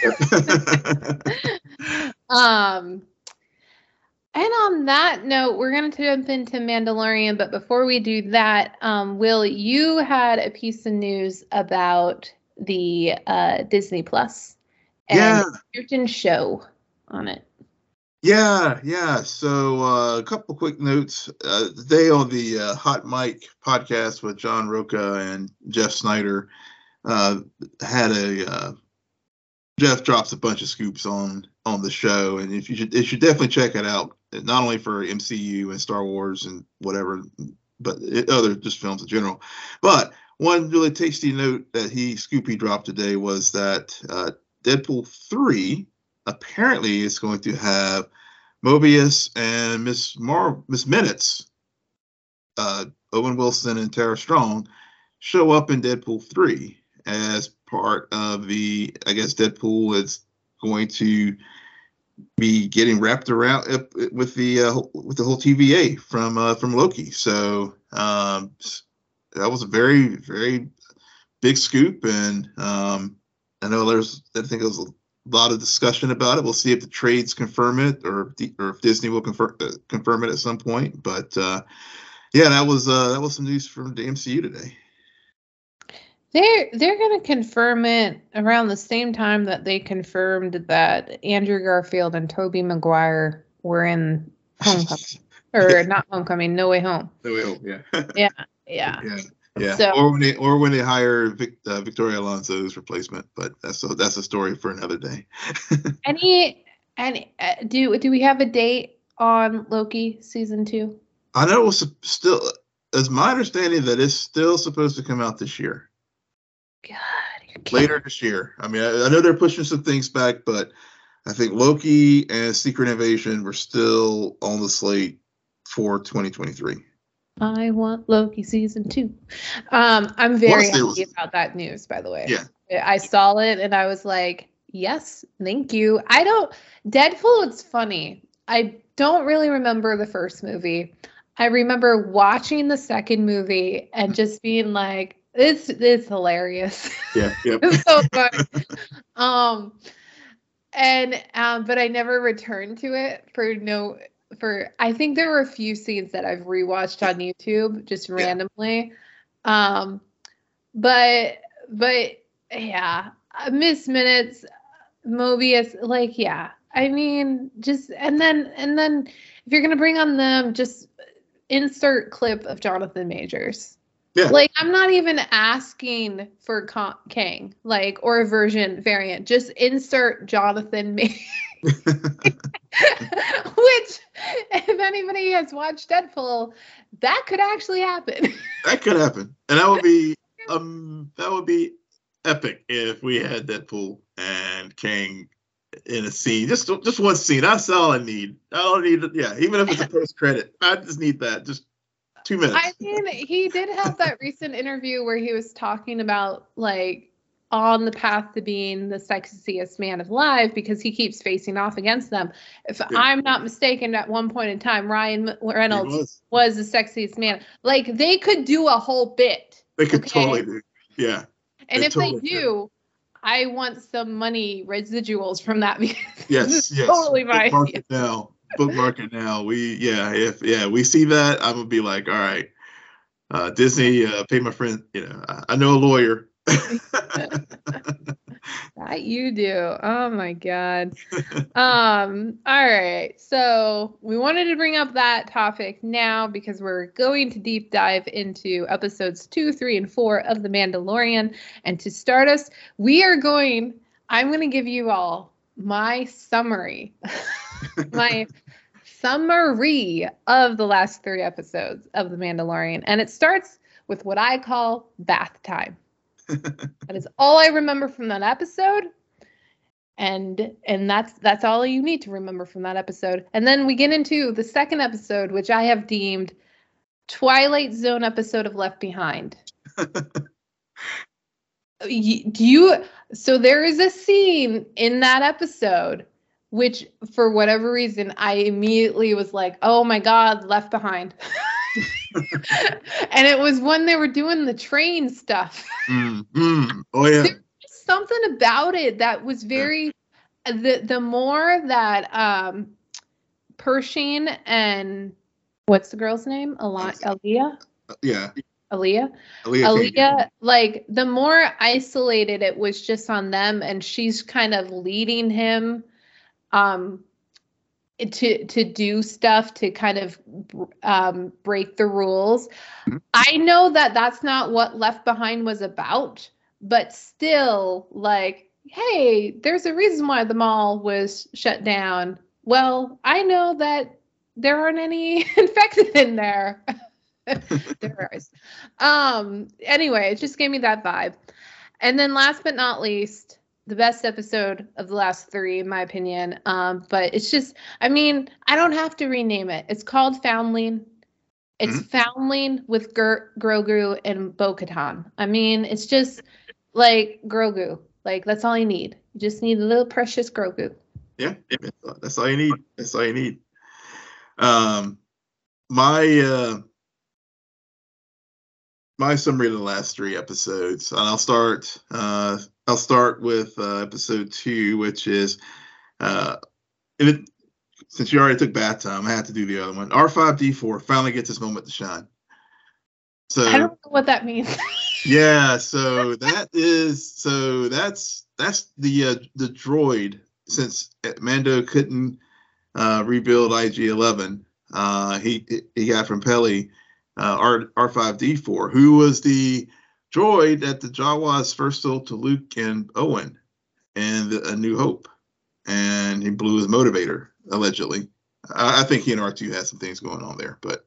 um and on that note, we're going to jump into Mandalorian. But before we do that, um, Will, you had a piece of news about the uh, Disney Plus and yeah. certain show on it. Yeah, yeah. So uh, a couple quick notes. Uh, today on the uh, Hot Mic podcast with John Rocha and Jeff Sneider uh, had a uh, Jeff drops a bunch of scoops on on the show, and if you should, you should definitely check it out. Not only for MCU and Star Wars and whatever, but it, other just films in general. But one really tasty note that he Scoopy dropped today was that uh, Deadpool three apparently is going to have Mobius and Miss Mar Miss Minutes, uh, Owen Wilson and Tara Strong show up in Deadpool three as part of the. I guess Deadpool is going to be getting wrapped around uh, with the uh, with the whole TVA from uh, from Loki. So um, that was a very very big scoop, and um, I know there's I think there was a lot of discussion about it. We'll see if the trades confirm it or or if Disney will confirm uh, confirm it at some point. But uh, yeah, that was uh, that was some news from the MCU today. They're they're gonna confirm it around the same time that they confirmed that Andrew Garfield and Tobey Maguire were in Homecoming or not Homecoming, No Way Home. No way home, yeah. Yeah, yeah, yeah. So- or when they or when they hire Vic, uh, Victoria Alonso's replacement, but that's a, that's a story for another day. Any any uh, do do we have a date on Loki season two? I know it was still, it's my understanding that it's still supposed to come out this year, God, later this year. I mean, I, I know they're pushing some things back, but I think Loki and Secret Invasion were still on the slate for 2023. I want Loki season two. Um, I'm very happy was- about that news, by the way. Yeah. I saw it and I was like, yes, thank you. I don't Deadpool, it's funny. I don't really remember the first movie. I remember watching the second movie and just being like, it's it's hilarious. Yeah, yep. it's so fun. um and um but I never returned to it for no for I think there were a few scenes that I've rewatched on YouTube just randomly. Um but but yeah, uh, Miss Minutes, Mobius, like yeah. I mean, just and then and then if you're gonna bring on them, just insert clip of Jonathan Majors. Yeah. Like I'm not even asking for Con- Kang, like or a version variant. Just insert Jonathan Majors. Which, if anybody has watched Deadpool, that could actually happen. that could happen, and that would be um that would be epic if we had Deadpool and Kang in a scene. Just just one scene. That's all I need. I don't need yeah, even if it's a post credit. I just need that. Just two minutes. I mean, he did have that recent interview where he was talking about like on the path to being the sexiest man alive because he keeps facing off against them. If yeah. I'm not mistaken, at one point in time, Ryan Reynolds was. was. the sexiest man. Like they could do a whole bit. They could okay? totally do. Yeah. And they if totally they do, could. I want some money residuals from that because yes, yes. totally my now. Bookmark it now. We yeah, if yeah, we see that, I'm gonna be like, all right, uh, Disney, uh, pay my friend. You know, I, I know a lawyer that you do. Oh my god. um all right. So, we wanted to bring up that topic now because we're going to deep dive into episodes 2, 3 and 4 of The Mandalorian and to start us, we are going I'm going to give you all my summary. my summary of the last 3 episodes of The Mandalorian and it starts with what I call bath time that is all I remember from that episode. And and that's that's all you need to remember from that episode. And then we get into the second episode, which I have deemed Twilight Zone episode of Left Behind. do you so there is a scene in that episode which for whatever reason I immediately was like, "Oh my god, Left Behind." and it was when they were doing the train stuff. Mm, mm. Oh yeah. something about it that was very the the more that um Pershing and what's the girl's name? Eli- Alia? Yeah. Alia? Alia, Alia like the more isolated it was just on them and she's kind of leading him um to to do stuff to kind of um, break the rules. Mm-hmm. I know that that's not what Left Behind was about, but still, like, hey, there's a reason why the mall was shut down. Well, I know that there aren't any infected in there. there is. Um. Anyway, it just gave me that vibe. And then, last but not least, the best episode of the last three, in my opinion. Um, but it's just, I mean, I don't have to rename it. It's called Foundling. It's mm-hmm. Foundling with Ger- Grogu and Bo Katan. I mean, it's just like Grogu. Like, that's all you need. You just need a little precious Grogu. Yeah, that's all you need. That's all you need. Um, my uh, my summary of the last three episodes, and I'll start. Uh, I'll start with uh, episode two, which is, uh, it, since you already took bath time, I have to do the other one. R five D four finally gets his moment to shine. So I don't know what that means. yeah, so that is so that's that's the uh, the droid since Mando couldn't uh, rebuild IG eleven. Uh, he he got from Peli uh, R R5D4, who was the droid that the Jawas first sold to Luke and Owen and A New Hope, and he blew his motivator allegedly. I, I think he and R2 had some things going on there, but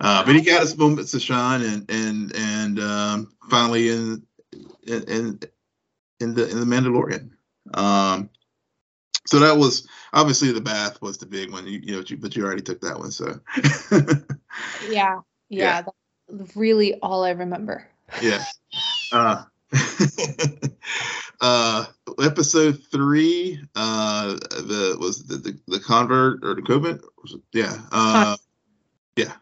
uh, but he got his moments to shine, and and and um, finally in in in the in the Mandalorian. Um, so that was obviously the bath was the big one, you, you know, but you already took that one, so yeah. Yeah, yeah. that's really all I remember. Yeah. Uh, uh, episode three, uh, the was the, the, the convert or the covenant? Yeah. Uh, yeah.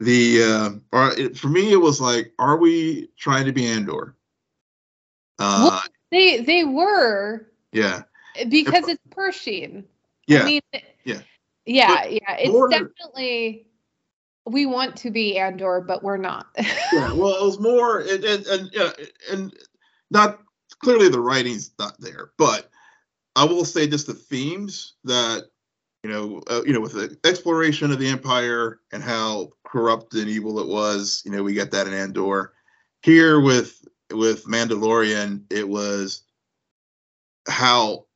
The uh, or it, for me, it was like, are we trying to be Andor? Uh, well, they they were. Yeah. Because it's Pershing. Yeah. I mean, yeah. Yeah, yeah. It's definitely we want to be Andor, but we're not. yeah, well, it was more and and and, yeah, and not clearly the writing's not there, but I will say just the themes that you know, uh, you know, with the exploration of the empire and how corrupt and evil it was, you know, we get that in Andor. Here with with Mandalorian, it was how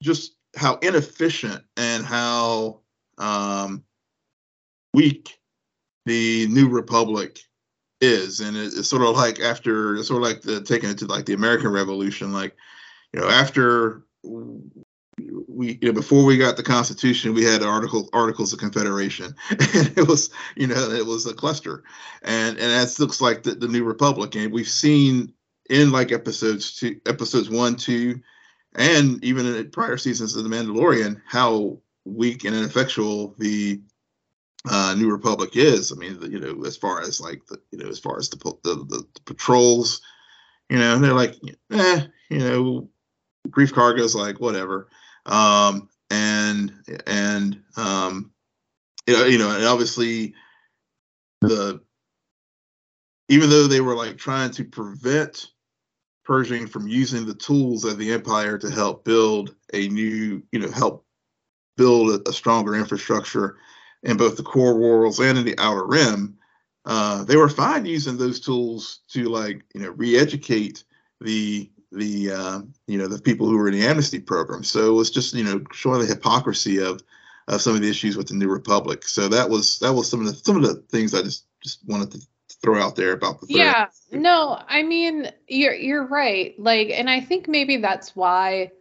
just how inefficient and how um, weak the New Republic is, and it, it's sort of like after it's sort of like the taking it to like the American Revolution, like you know after we you know before we got the Constitution, we had article articles of Confederation, and it was you know it was a cluster, and and that looks like the, the New Republic, and we've seen in like episodes two, episodes one, two, and even in prior seasons of The Mandalorian, how weak and ineffectual the uh, New Republic is. I mean, the, you know, as far as like the you know, as far as the the, the, patrols, you know, they're like, eh, you know, Greef Karga's like whatever, um, and and um, you know, you know, and obviously the even though they were like trying to prevent Pershing from using the tools of the empire to help build a new, you know, help build a, a stronger infrastructure in both the core worlds and in the outer rim. Uh, they were fine using those tools to like, you know, re-educate the the uh, you know the people who were in the amnesty program. So it was just you know showing the hypocrisy of of some of the issues with the New Republic. So that was that was some of the some of the things I just just wanted to throw out there about the third. Yeah, no, I mean you're you're right. Like, and I think maybe that's why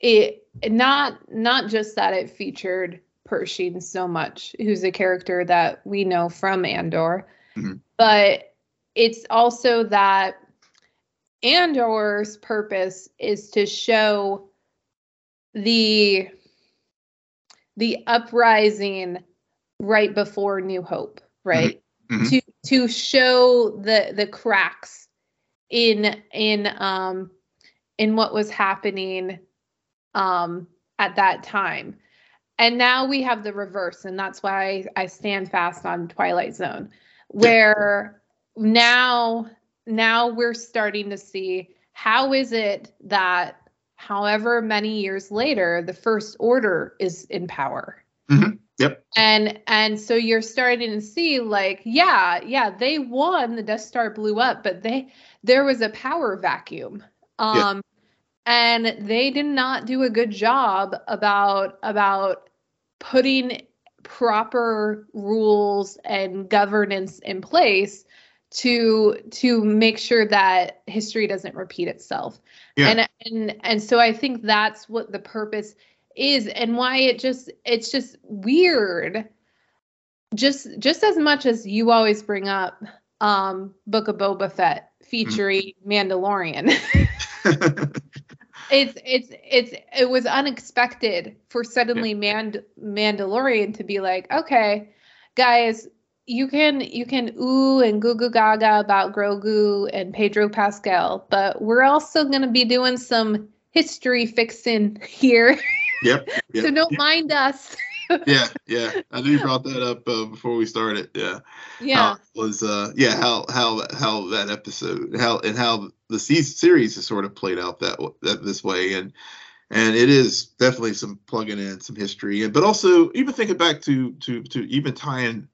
it not not just that it featured Pershing so much, who's a character that we know from Andor, mm-hmm. but it's also that Andor's purpose is to show the the uprising right before New Hope, right? Mm-hmm. To to show the the cracks in in um in what was happening um at that time. And now we have the reverse and that's why I, stand fast on Twilight Zone where now now we're starting to see how is it that however many years later the first order is in power. Mm-hmm. yep. And and so you're starting to see like yeah yeah they won the death star blew up but they there was a power vacuum. Um and they did not do a good job about about putting proper rules and governance in place to to make sure that history doesn't repeat itself. Yeah. And and and so I think that's what the purpose is and why it just it's just weird. Just just as much as you always bring up um Book of Boba Fett featuring mm-hmm. Mandalorian. it's it's it's it was unexpected for suddenly Mand Mandalorian to be like, okay, guys, you can you can ooh and goo goo gaga about Grogu and Pedro Pascal, but we're also going to be doing some history fixing here. Yep. yep so don't yep. mind us. Yeah, yeah. I knew you brought that up uh, before we started. Yeah. Yeah. How was uh yeah how how how that episode how and how the series has sort of played out that that this way and and it is definitely some plugging in some history and but also even thinking back to to to even tying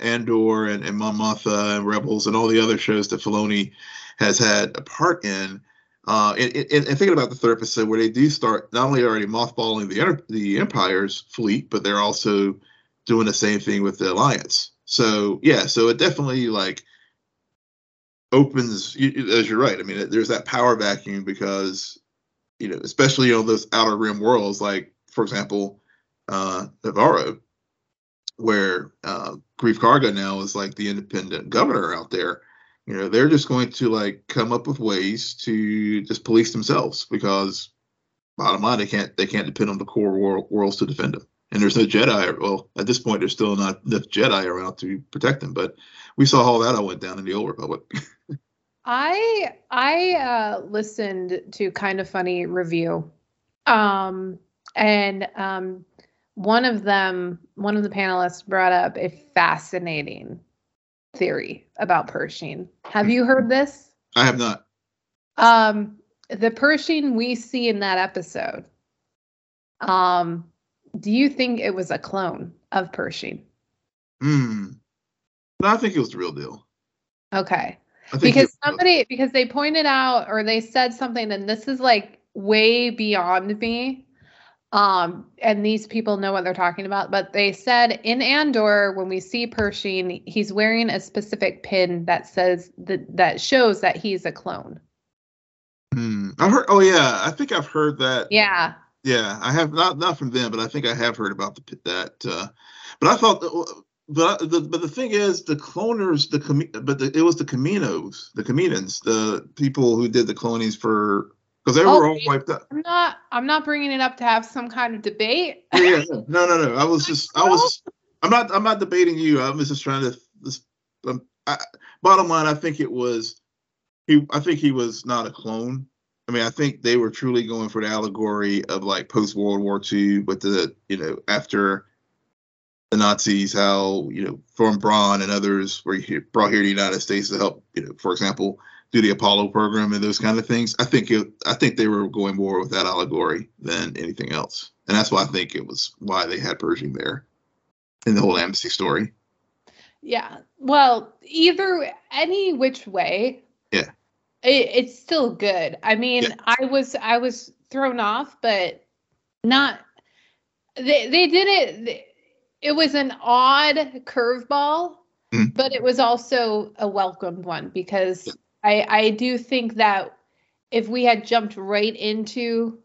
Andor and, and Mon Mothma and Rebels and all the other shows that Filoni has had a part in. Uh, and, and, and, thinking about the third episode, where they do start not only already mothballing the the Empire's fleet, but they're also doing the same thing with the Alliance. So yeah, so it definitely like opens. As you're right, I mean, there's that power vacuum because you know, especially on those outer rim worlds, like for example, uh, Nevarro where uh, Greef Karga now is like the independent governor out there. You know, they're just going to like come up with ways to just police themselves because bottom line, they can't they can't depend on the core world, worlds to defend them. And there's no Jedi. Well, at this point, there's still not enough Jedi around to protect them. But we saw how that all went down in the old Republic. I I uh, listened to kind of funny review, um, and um, one of them, one of the panelists brought up a fascinating theory about Pershing. Have you heard this? I have not. Um, the Pershing we see in that episode. Um, do you think it was a clone of Pershing? Hmm. No, I think it was the real deal. Okay. Because somebody because they pointed out or they said something and this is like way beyond me. Um, and these people know what they're talking about, but they said in Andor, when we see Pershing, he's wearing a specific pin that says that that shows that he's a clone. Hmm. I heard. Oh yeah, I think I've heard that. Yeah. Yeah, I have not not from them, but I think I have heard about the that. Uh, but I thought, but the but the thing is, the cloners, the but the, it was the Caminos, the Caminans, the people who did the clonings for because they Oh, were all wiped out. I'm not I'm not bringing it up to have some kind of debate. Yeah, no, no, no. I was just, I was, I'm not, I'm not debating you. I was just trying to. This, um, I, bottom line, I think it was, he, I think he was not a clone. I mean, I think they were truly going for the allegory of like post World War II, with the, you know, after the Nazis, how you know, von Braun and others were brought here to the United States to help, you know, for example, do the Apollo program and those kind of things. I think it, I think they were going more with that allegory than anything else, and that's why I think it was why they had Pershing there in the whole amnesty story. Yeah. Well, either any which way. Yeah. It, it's still good. I mean, Yeah. I was I was thrown off, but not they they did it it was an odd curveball, Mhm. but it was also a welcomed one because Yeah. I I do think that if we had jumped right into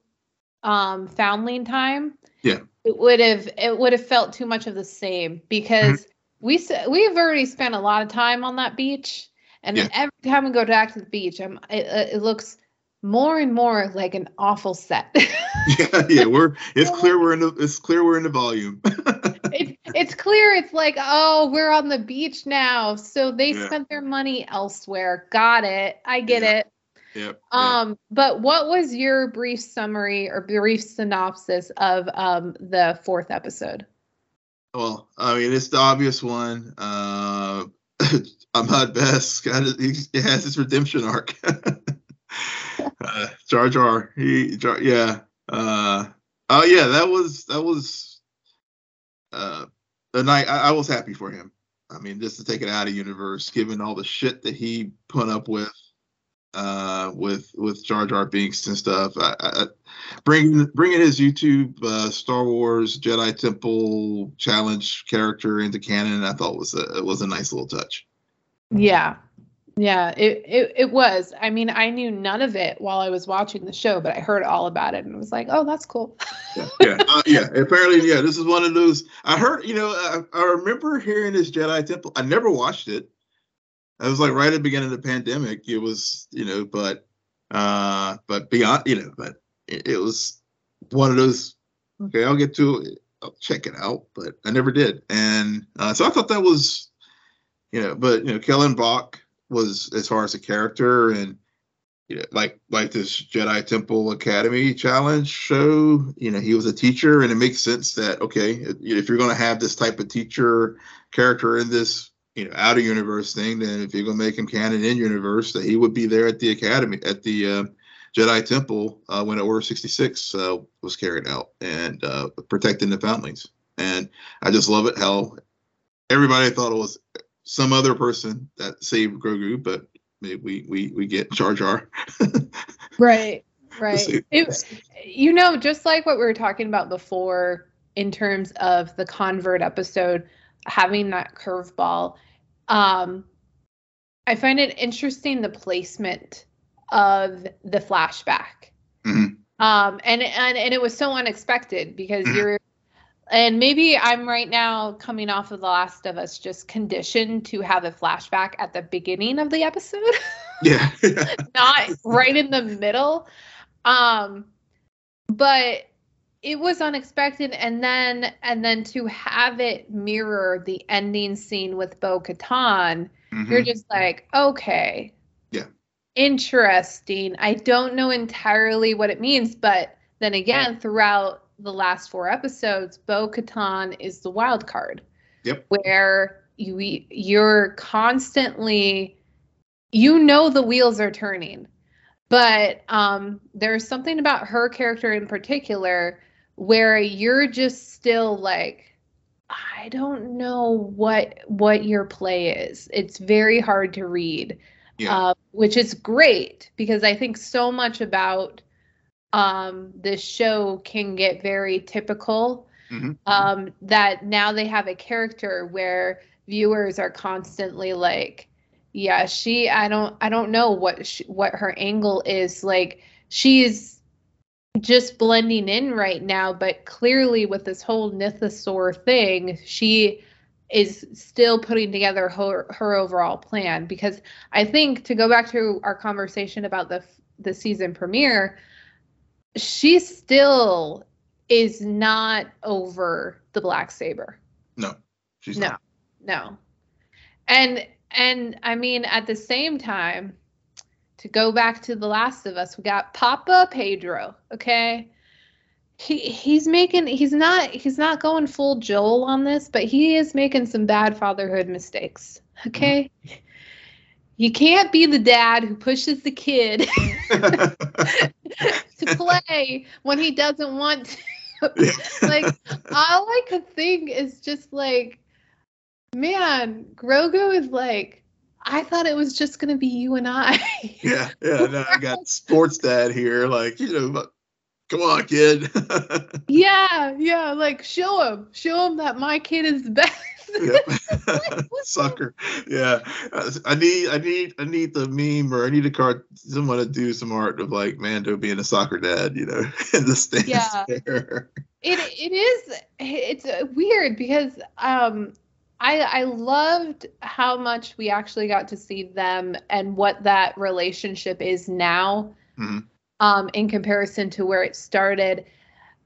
um foundling time, Yeah. it would have it would have felt too much of the same because we s- we've already spent a lot of time on that beach and Yeah. every time we go back to the beach I'm it, uh, it looks more and more like an awful set yeah, yeah, we're it's clear we're in the it's clear we're in the volume. it, it's clear it's like oh we're on the beach now so they Yeah. spent their money elsewhere got it i get Yeah. it yep. um but what was your brief summary or brief synopsis of um the fourth episode Well, I mean, it's the obvious one. Uh, Ahmed Best got it. He, he has his redemption arc. uh, Jar Jar, he, Jar, yeah. Uh, oh yeah, that was that was uh, the night. I, I was happy for him. I mean, just to take it out of universe, given all the shit that he put up with, uh, with with Jar Jar Binks and stuff. I, I, bringing bringing his YouTube uh, Star Wars Jedi Temple challenge character into canon, I thought was a was a nice little touch. Yeah. Yeah, it, it it was. I mean, I knew none of it while I was watching the show, but I heard all about it and was like, "Oh, that's cool." Yeah, yeah, uh, yeah. Apparently, yeah. This is one of those. I heard, you know, I, I remember hearing this Jedi Temple. I never watched it. It was like right at the beginning of the pandemic. It was, you know, but uh, but beyond, you know, but it, it was one of those. Okay, I'll get to it. I'll check it out, but I never did. And uh, so I thought that was, you know, but you know, Kelleran Beq was as far as a character and you know, like like this Jedi Temple Academy challenge show. You know, he was a teacher, and it makes sense that okay, if you're going to have this type of teacher character in this, you know, outer universe thing, then if you're going to make him canon in universe, that he would be there at the academy at the uh, Jedi Temple uh, when Order 66 uh, was carried out and uh, protecting the foundlings. And I just love it how everybody thought it was some other person that saved Grogu, but we we we get Jar Jar. Right. Right. It, you know, just like what we were talking about before in terms of the convert episode having that curveball, um, I find it interesting the placement of the flashback. Mhm. Um, and, and and it was so unexpected because Mhm. you're and maybe I'm right now coming off of The Last of Us just conditioned to have a flashback at the beginning of the episode. yeah. not right in the middle. Um, but it was unexpected, and then and then to have it mirror the ending scene with Bo Katan, you're Mhm. just like, okay, Yeah. interesting. I don't know entirely what it means, but then again, throughout the last four episodes, Bo Katan is the wild card. Yep. Where you you're constantly you know the wheels are turning. But um there's something about her character in particular where you're just still like I don't know what what your play is. It's very hard to read. Yeah. Uh, which is great because I think so much about um, this show can get very typical. Mhm. Um, that now they have a character where viewers are constantly like, yeah, she, I don't, I don't know what she, what her angle is. Like she's just blending in right now, but clearly with this whole Mythosaur thing, she is still putting together her her overall plan because I think to go back to our conversation about the the season premiere, she still is not over the black saber. No, she's No. not. No. And and I mean at the same time to go back to the last of us, we got Papa Pedro, okay? He he's making he's not he's not going full Joel on this, but he is making some bad fatherhood mistakes. Okay? Mm-hmm. You can't be the dad who pushes the kid to play when he doesn't want to. like all I could think is just like, man, Grogu is like, I thought it was just gonna be you and I. yeah, yeah. I got sports dad here. Like, you know, but come on, kid. yeah, yeah, like show him, show him that my kid is the best. Yep. Sucker. Yeah. Uh, I need I need I need the meme or I need a card someone to do some art of like Mando being a soccer dad, you know, in the stands Yeah. there. it it is it's uh, weird because um I I loved how much we actually got to see them and what that relationship is now Mhm. um in comparison to where it started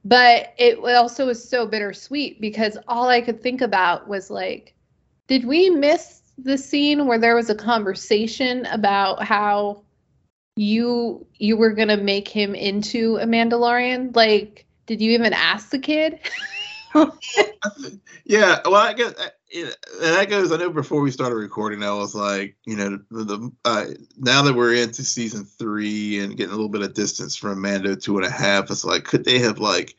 but it also was so bittersweet because all I could think about was like did we miss the scene where there was a conversation about how you you were to make him into a Mandalorian? Like did you even ask the kid? Yeah, well, I guess and that goes. I know before we started recording, I was like, you know, the, the uh, now that we're into season three and getting a little bit of distance from Mando two and a half, it's like, could they have like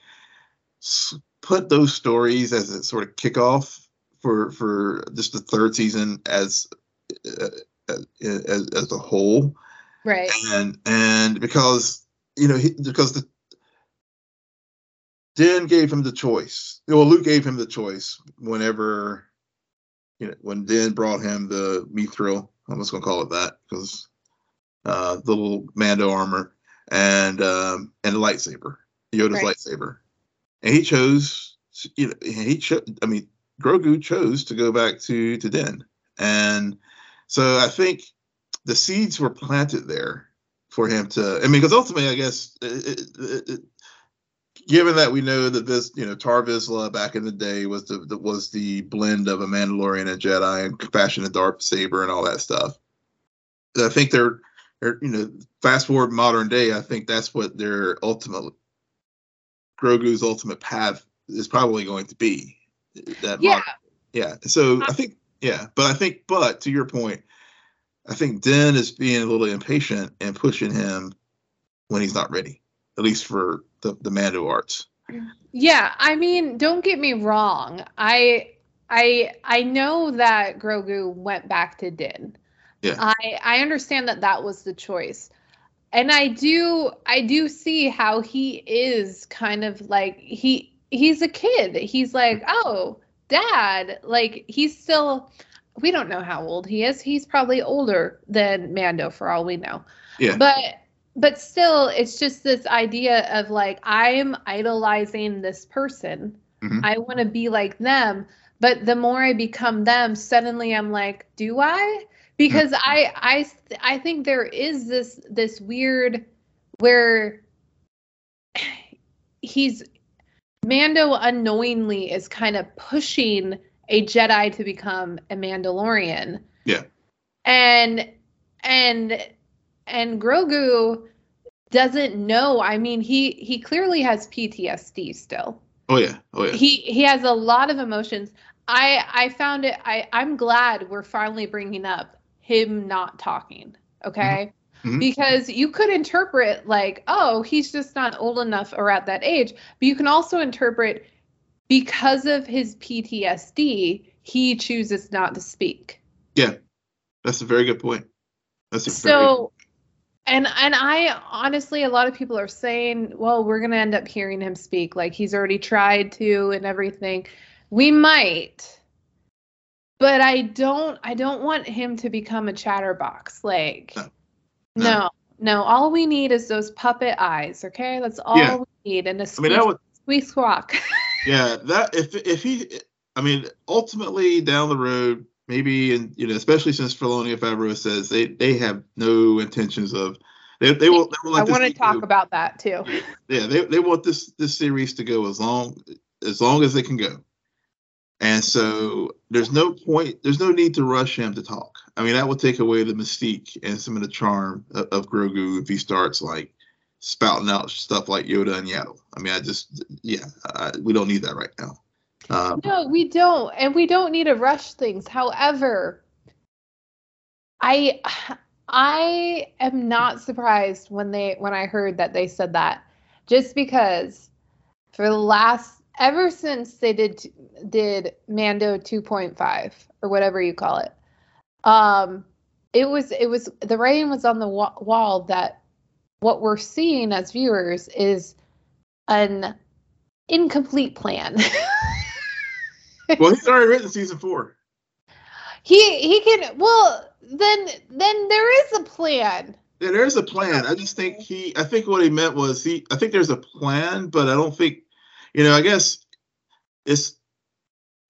put those stories as a sort of kickoff for for just the third season as uh, as, as as a whole? right and and because you know he, because the Dan gave him the choice. Well, Luke gave him the choice whenever you know when Dan brought him the mithril. I'm just gonna call it that because uh, the little Mando armor and um, and the lightsaber, Yoda's Right. lightsaber, and he chose. You know, he chose. I mean, Grogu chose to go back to to Den, and so I think the seeds were planted there for him to. I mean, because ultimately, I guess, it, it, it, given that we know that this, you know, Tarre Vizsla back in the day was the, the was the blend of a Mandalorian and Jedi and compassionate dark saber and all that stuff. I think they're, they're, you know, fast forward modern day. I think that's what their ultimate Grogu's ultimate path is probably going to be. That yeah modern- yeah. So I think yeah, but I think but to your point, I think Den is being a little impatient and pushing him when he's not ready, at least for the the Mando arts. Yeah, I mean, don't get me wrong. I I I know that Grogu went back to Din. Yeah. I I understand that that was the choice. And I do I do see how he is kind of like he he's a kid. He's like, "Oh, dad." Like he's still we don't know how old he is. He's probably older than Mando for all we know. Yeah. But but still it's just this idea of like i'm idolizing this person Mhm. i want to be like them but the more i become them suddenly i'm like do i because i i i think there is this this weird where he's mando unknowingly is kind of pushing a jedi to become a mandalorian Yeah. and and and Grogu doesn't know. I mean, he he clearly has PTSD still. Oh yeah. Oh yeah. He he has a lot of emotions. I I found it I I'm glad we're finally bringing up him not talking, okay? Mhm. Because you could interpret like, oh, he's just not old enough or at that age, but you can also interpret because of his PTSD, he chooses not to speak. Yeah. That's a very good point. That's a very So and and I honestly a lot of people are saying, well, we're going to end up hearing him speak like he's already tried to and everything. We might. But I don't I don't want him to become a chatterbox like No. no. No. All we need is those puppet eyes, okay? That's all Yeah. we need and a I squeak, mean that would squeak squawk. yeah that if if he i mean ultimately down the road maybe and you know especially since Filoni and Favreau says they they have no intentions of they, they will, they will I want to talk go. about that too. yeah they, they want this this series to go as long as long as it can go and so there's no point there's no need to rush him to talk i mean that will take away the mystique and some of the charm of, of grogu if he starts like spouting out stuff like yoda and yaddle i mean i just yeah I, we don't need that right now um, No, we don't, and we don't need to rush things. However, I I am not surprised when they when I heard that they said that, just because for the last ever since they did did Mando 2.5 or whatever you call it, um, it was it was the writing was on the wa- wall that what we're seeing as viewers is an incomplete plan. well he's already written season four He he can well then then there is a plan. Yeah, there's a plan. I just think he. I think what he meant was he. I think there's a plan, but I don't think. You know, I guess it's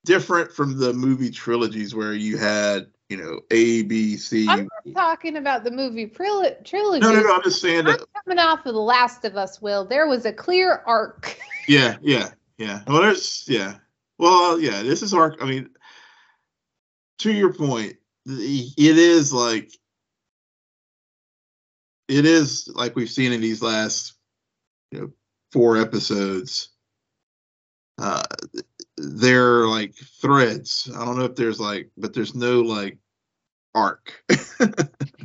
different from the movie trilogies where you had, you know, A, B, C. I'm not talking about the movie tril- trilogy. No, no, no. I'm just saying I'm that. coming off of The Last of Us, Will. There was a clear arc. Yeah, yeah, yeah. Well, there's yeah. Well, yeah. This is our. I mean, to your point, it is like. It is like we've seen in these last, you know, four episodes. Uh, they're like threads. I don't know if there's like, but there's no like arc.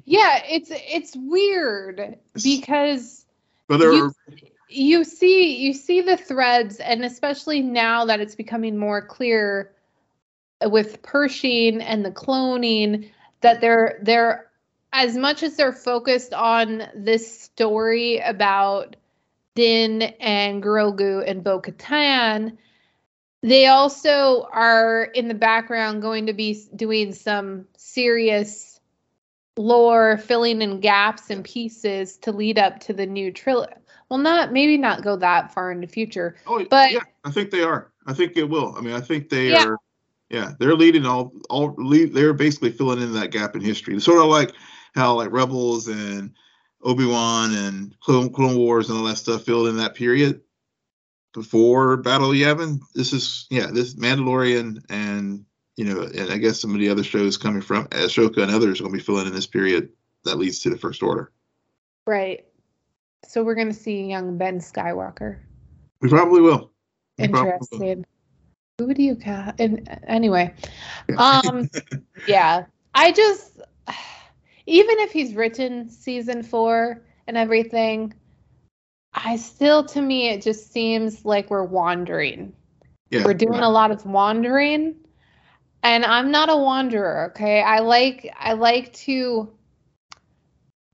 yeah, it's it's weird because but there You- are you see you see the threads and especially now that it's becoming more clear with Pershing and the cloning that they're they're as much as they're focused on this story about Din and Grogu and Bo-Katan, they also are in the background going to be doing some serious lore filling in gaps and pieces to lead up to the new trilogy. Well, not maybe not go that far in the future. Oh, But- yeah, I think they are. I think it will. I mean, I think they Yeah. are. Yeah, they're leading all. All lead, they're basically filling in that gap in history. Sort of like how like Rebels and Obi Wan and Clone, Clone Wars and all that stuff filled in that period before Battle of Yavin. This is yeah, this Mandalorian and you know, and I guess some of the other shows coming from Ahsoka and others are going to be filling in this period that leads to the First Order. Right. So we're gonna see young Ben Skywalker. We probably will. We probably will. Interesting. Who do you cast? And anyway, um, yeah, I just even if he's written season four and everything, I still to me it just seems like we're wandering. yeah, We're doing a lot of wandering, and I'm not a wanderer. Okay, I like I like to.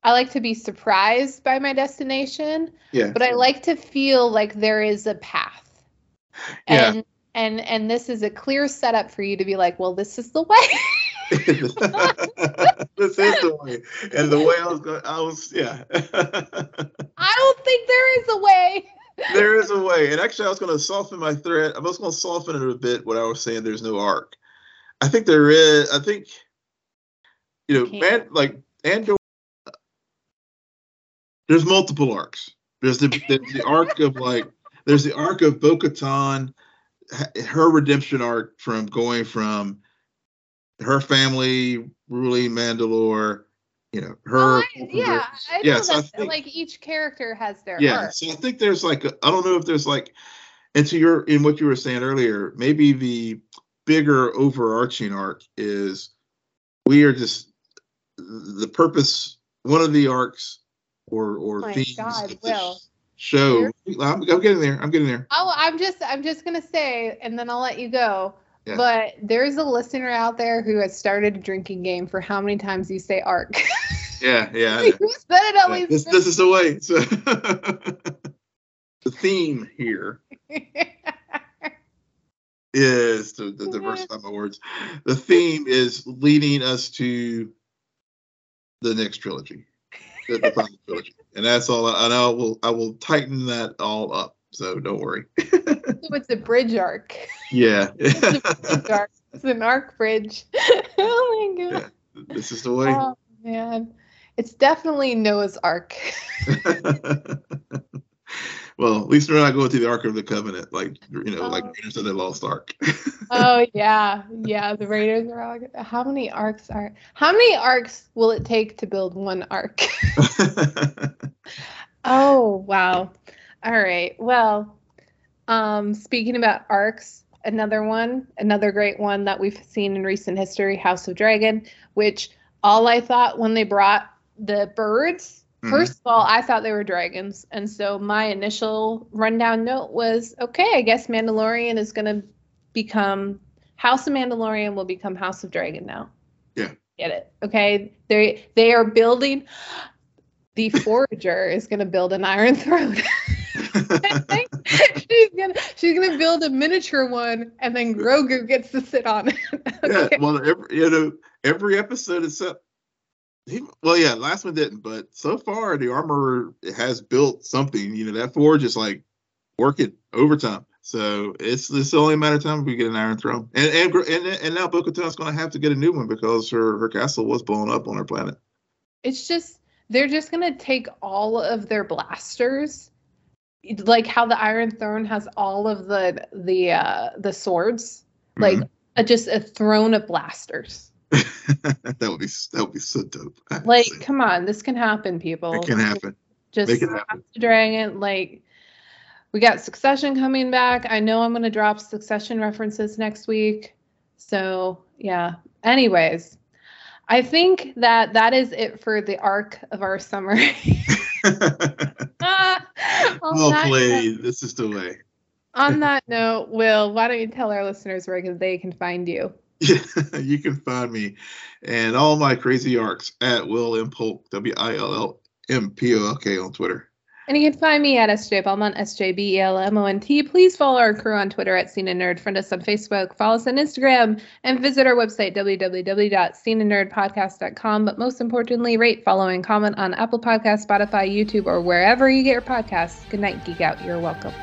I like to be surprised by my destination, yeah. but I like to feel like there is a path. Yeah. And and and this is a clear setup for you to be like, well, this is the way. this is the way, and the way I was going, I was yeah. I don't think there is a way. there is a way, and actually, I was going to soften my thread. I was going to soften it a bit when I was saying there's no arc. I think there is. I think you know, man, like Andor. There's multiple arcs. There's the there's the arc of like there's the arc of Bo-Katan, her redemption arc from going from her family ruling Mandalore you know her. Oh, I- yeah, I know so I think- like each character has their yeah arc. so i think there's like I i don't know if there's like and to your in what you were saying earlier maybe the bigger overarching arc is we are just the purpose one of the arcs or or Oh themes God, show I'm, I'm getting there i'm getting there Oh, I'm just I'm just gonna say, and then I'll let you go. Yeah. But there's a listener out there who has started a drinking game for how many times you say arc. yeah yeah you said it at Yeah, least. this, this is the way so the theme here is to, to diversify my words. The theme is leading us to the next trilogy, the, the final trilogy, and that's all. I, And I will I will tighten that all up. So don't worry. so it's a bridge arc. Yeah, It's a bridge arc. It's an arc bridge. oh my god. this is the way. Oh man. It's definitely Noah's Ark. Well, at least we're not going to the Ark of the Covenant, like you know, like Oh. Raiders of the Lost Ark. oh yeah. Yeah. The Raiders are all how many arcs are how many arcs will it take to build one arc? Oh, wow. All right. Well, um, speaking about arcs, another one, another great one that we've seen in recent history, House of Dragon, which all I thought when they brought the birds, Mhm. first of all, I thought they were dragons. And so my initial rundown note was okay, I guess Mandalorian is going to become House of Mandalorian will become House of Dragon now. Yeah. Get it. Okay. They they are building the forager is going to build an iron throne. She's gonna she's gonna build a miniature one, and then Grogu gets to sit on it. yeah, well, every, you know, every episode except he, well, yeah, last one didn't, but so far the armorer has built something. You know, that forge is like working overtime. So it's it's only a matter of time if we get an Iron Throne, and and and, and now Bo-Katan's going to have to get a new one because her her castle was blown up on her planet. It's just they're just gonna take all of their blasters, like how the Iron Throne has all of the the uh the swords, like a, just a throne of blasters. that would be that would be so dope. Like, come on, this can happen, people. it can happen. just Make it happen. Of Dragon. Like we got Succession coming back. I know I'm gonna drop Succession references next week. So yeah. Anyways, I think that that is it for the arc of our summer. Well that note, played. This is the way. on that note, Will, why don't you tell our listeners where they can find you? you can find me and all my crazy arcs at Will M Polk, W I L L M P O L K on Twitter. And you can find me at SJ Belmont, S J B E L M O N T. Please follow our crew on Twitter at Scene N' Nerd, friend us on Facebook, follow us on Instagram, and visit our website, www.scenennerdpodcast.com. But most importantly, rate, follow, and comment on Apple Podcasts, Spotify, YouTube, or wherever you get your podcasts. Good night, Geek Out. You're welcome.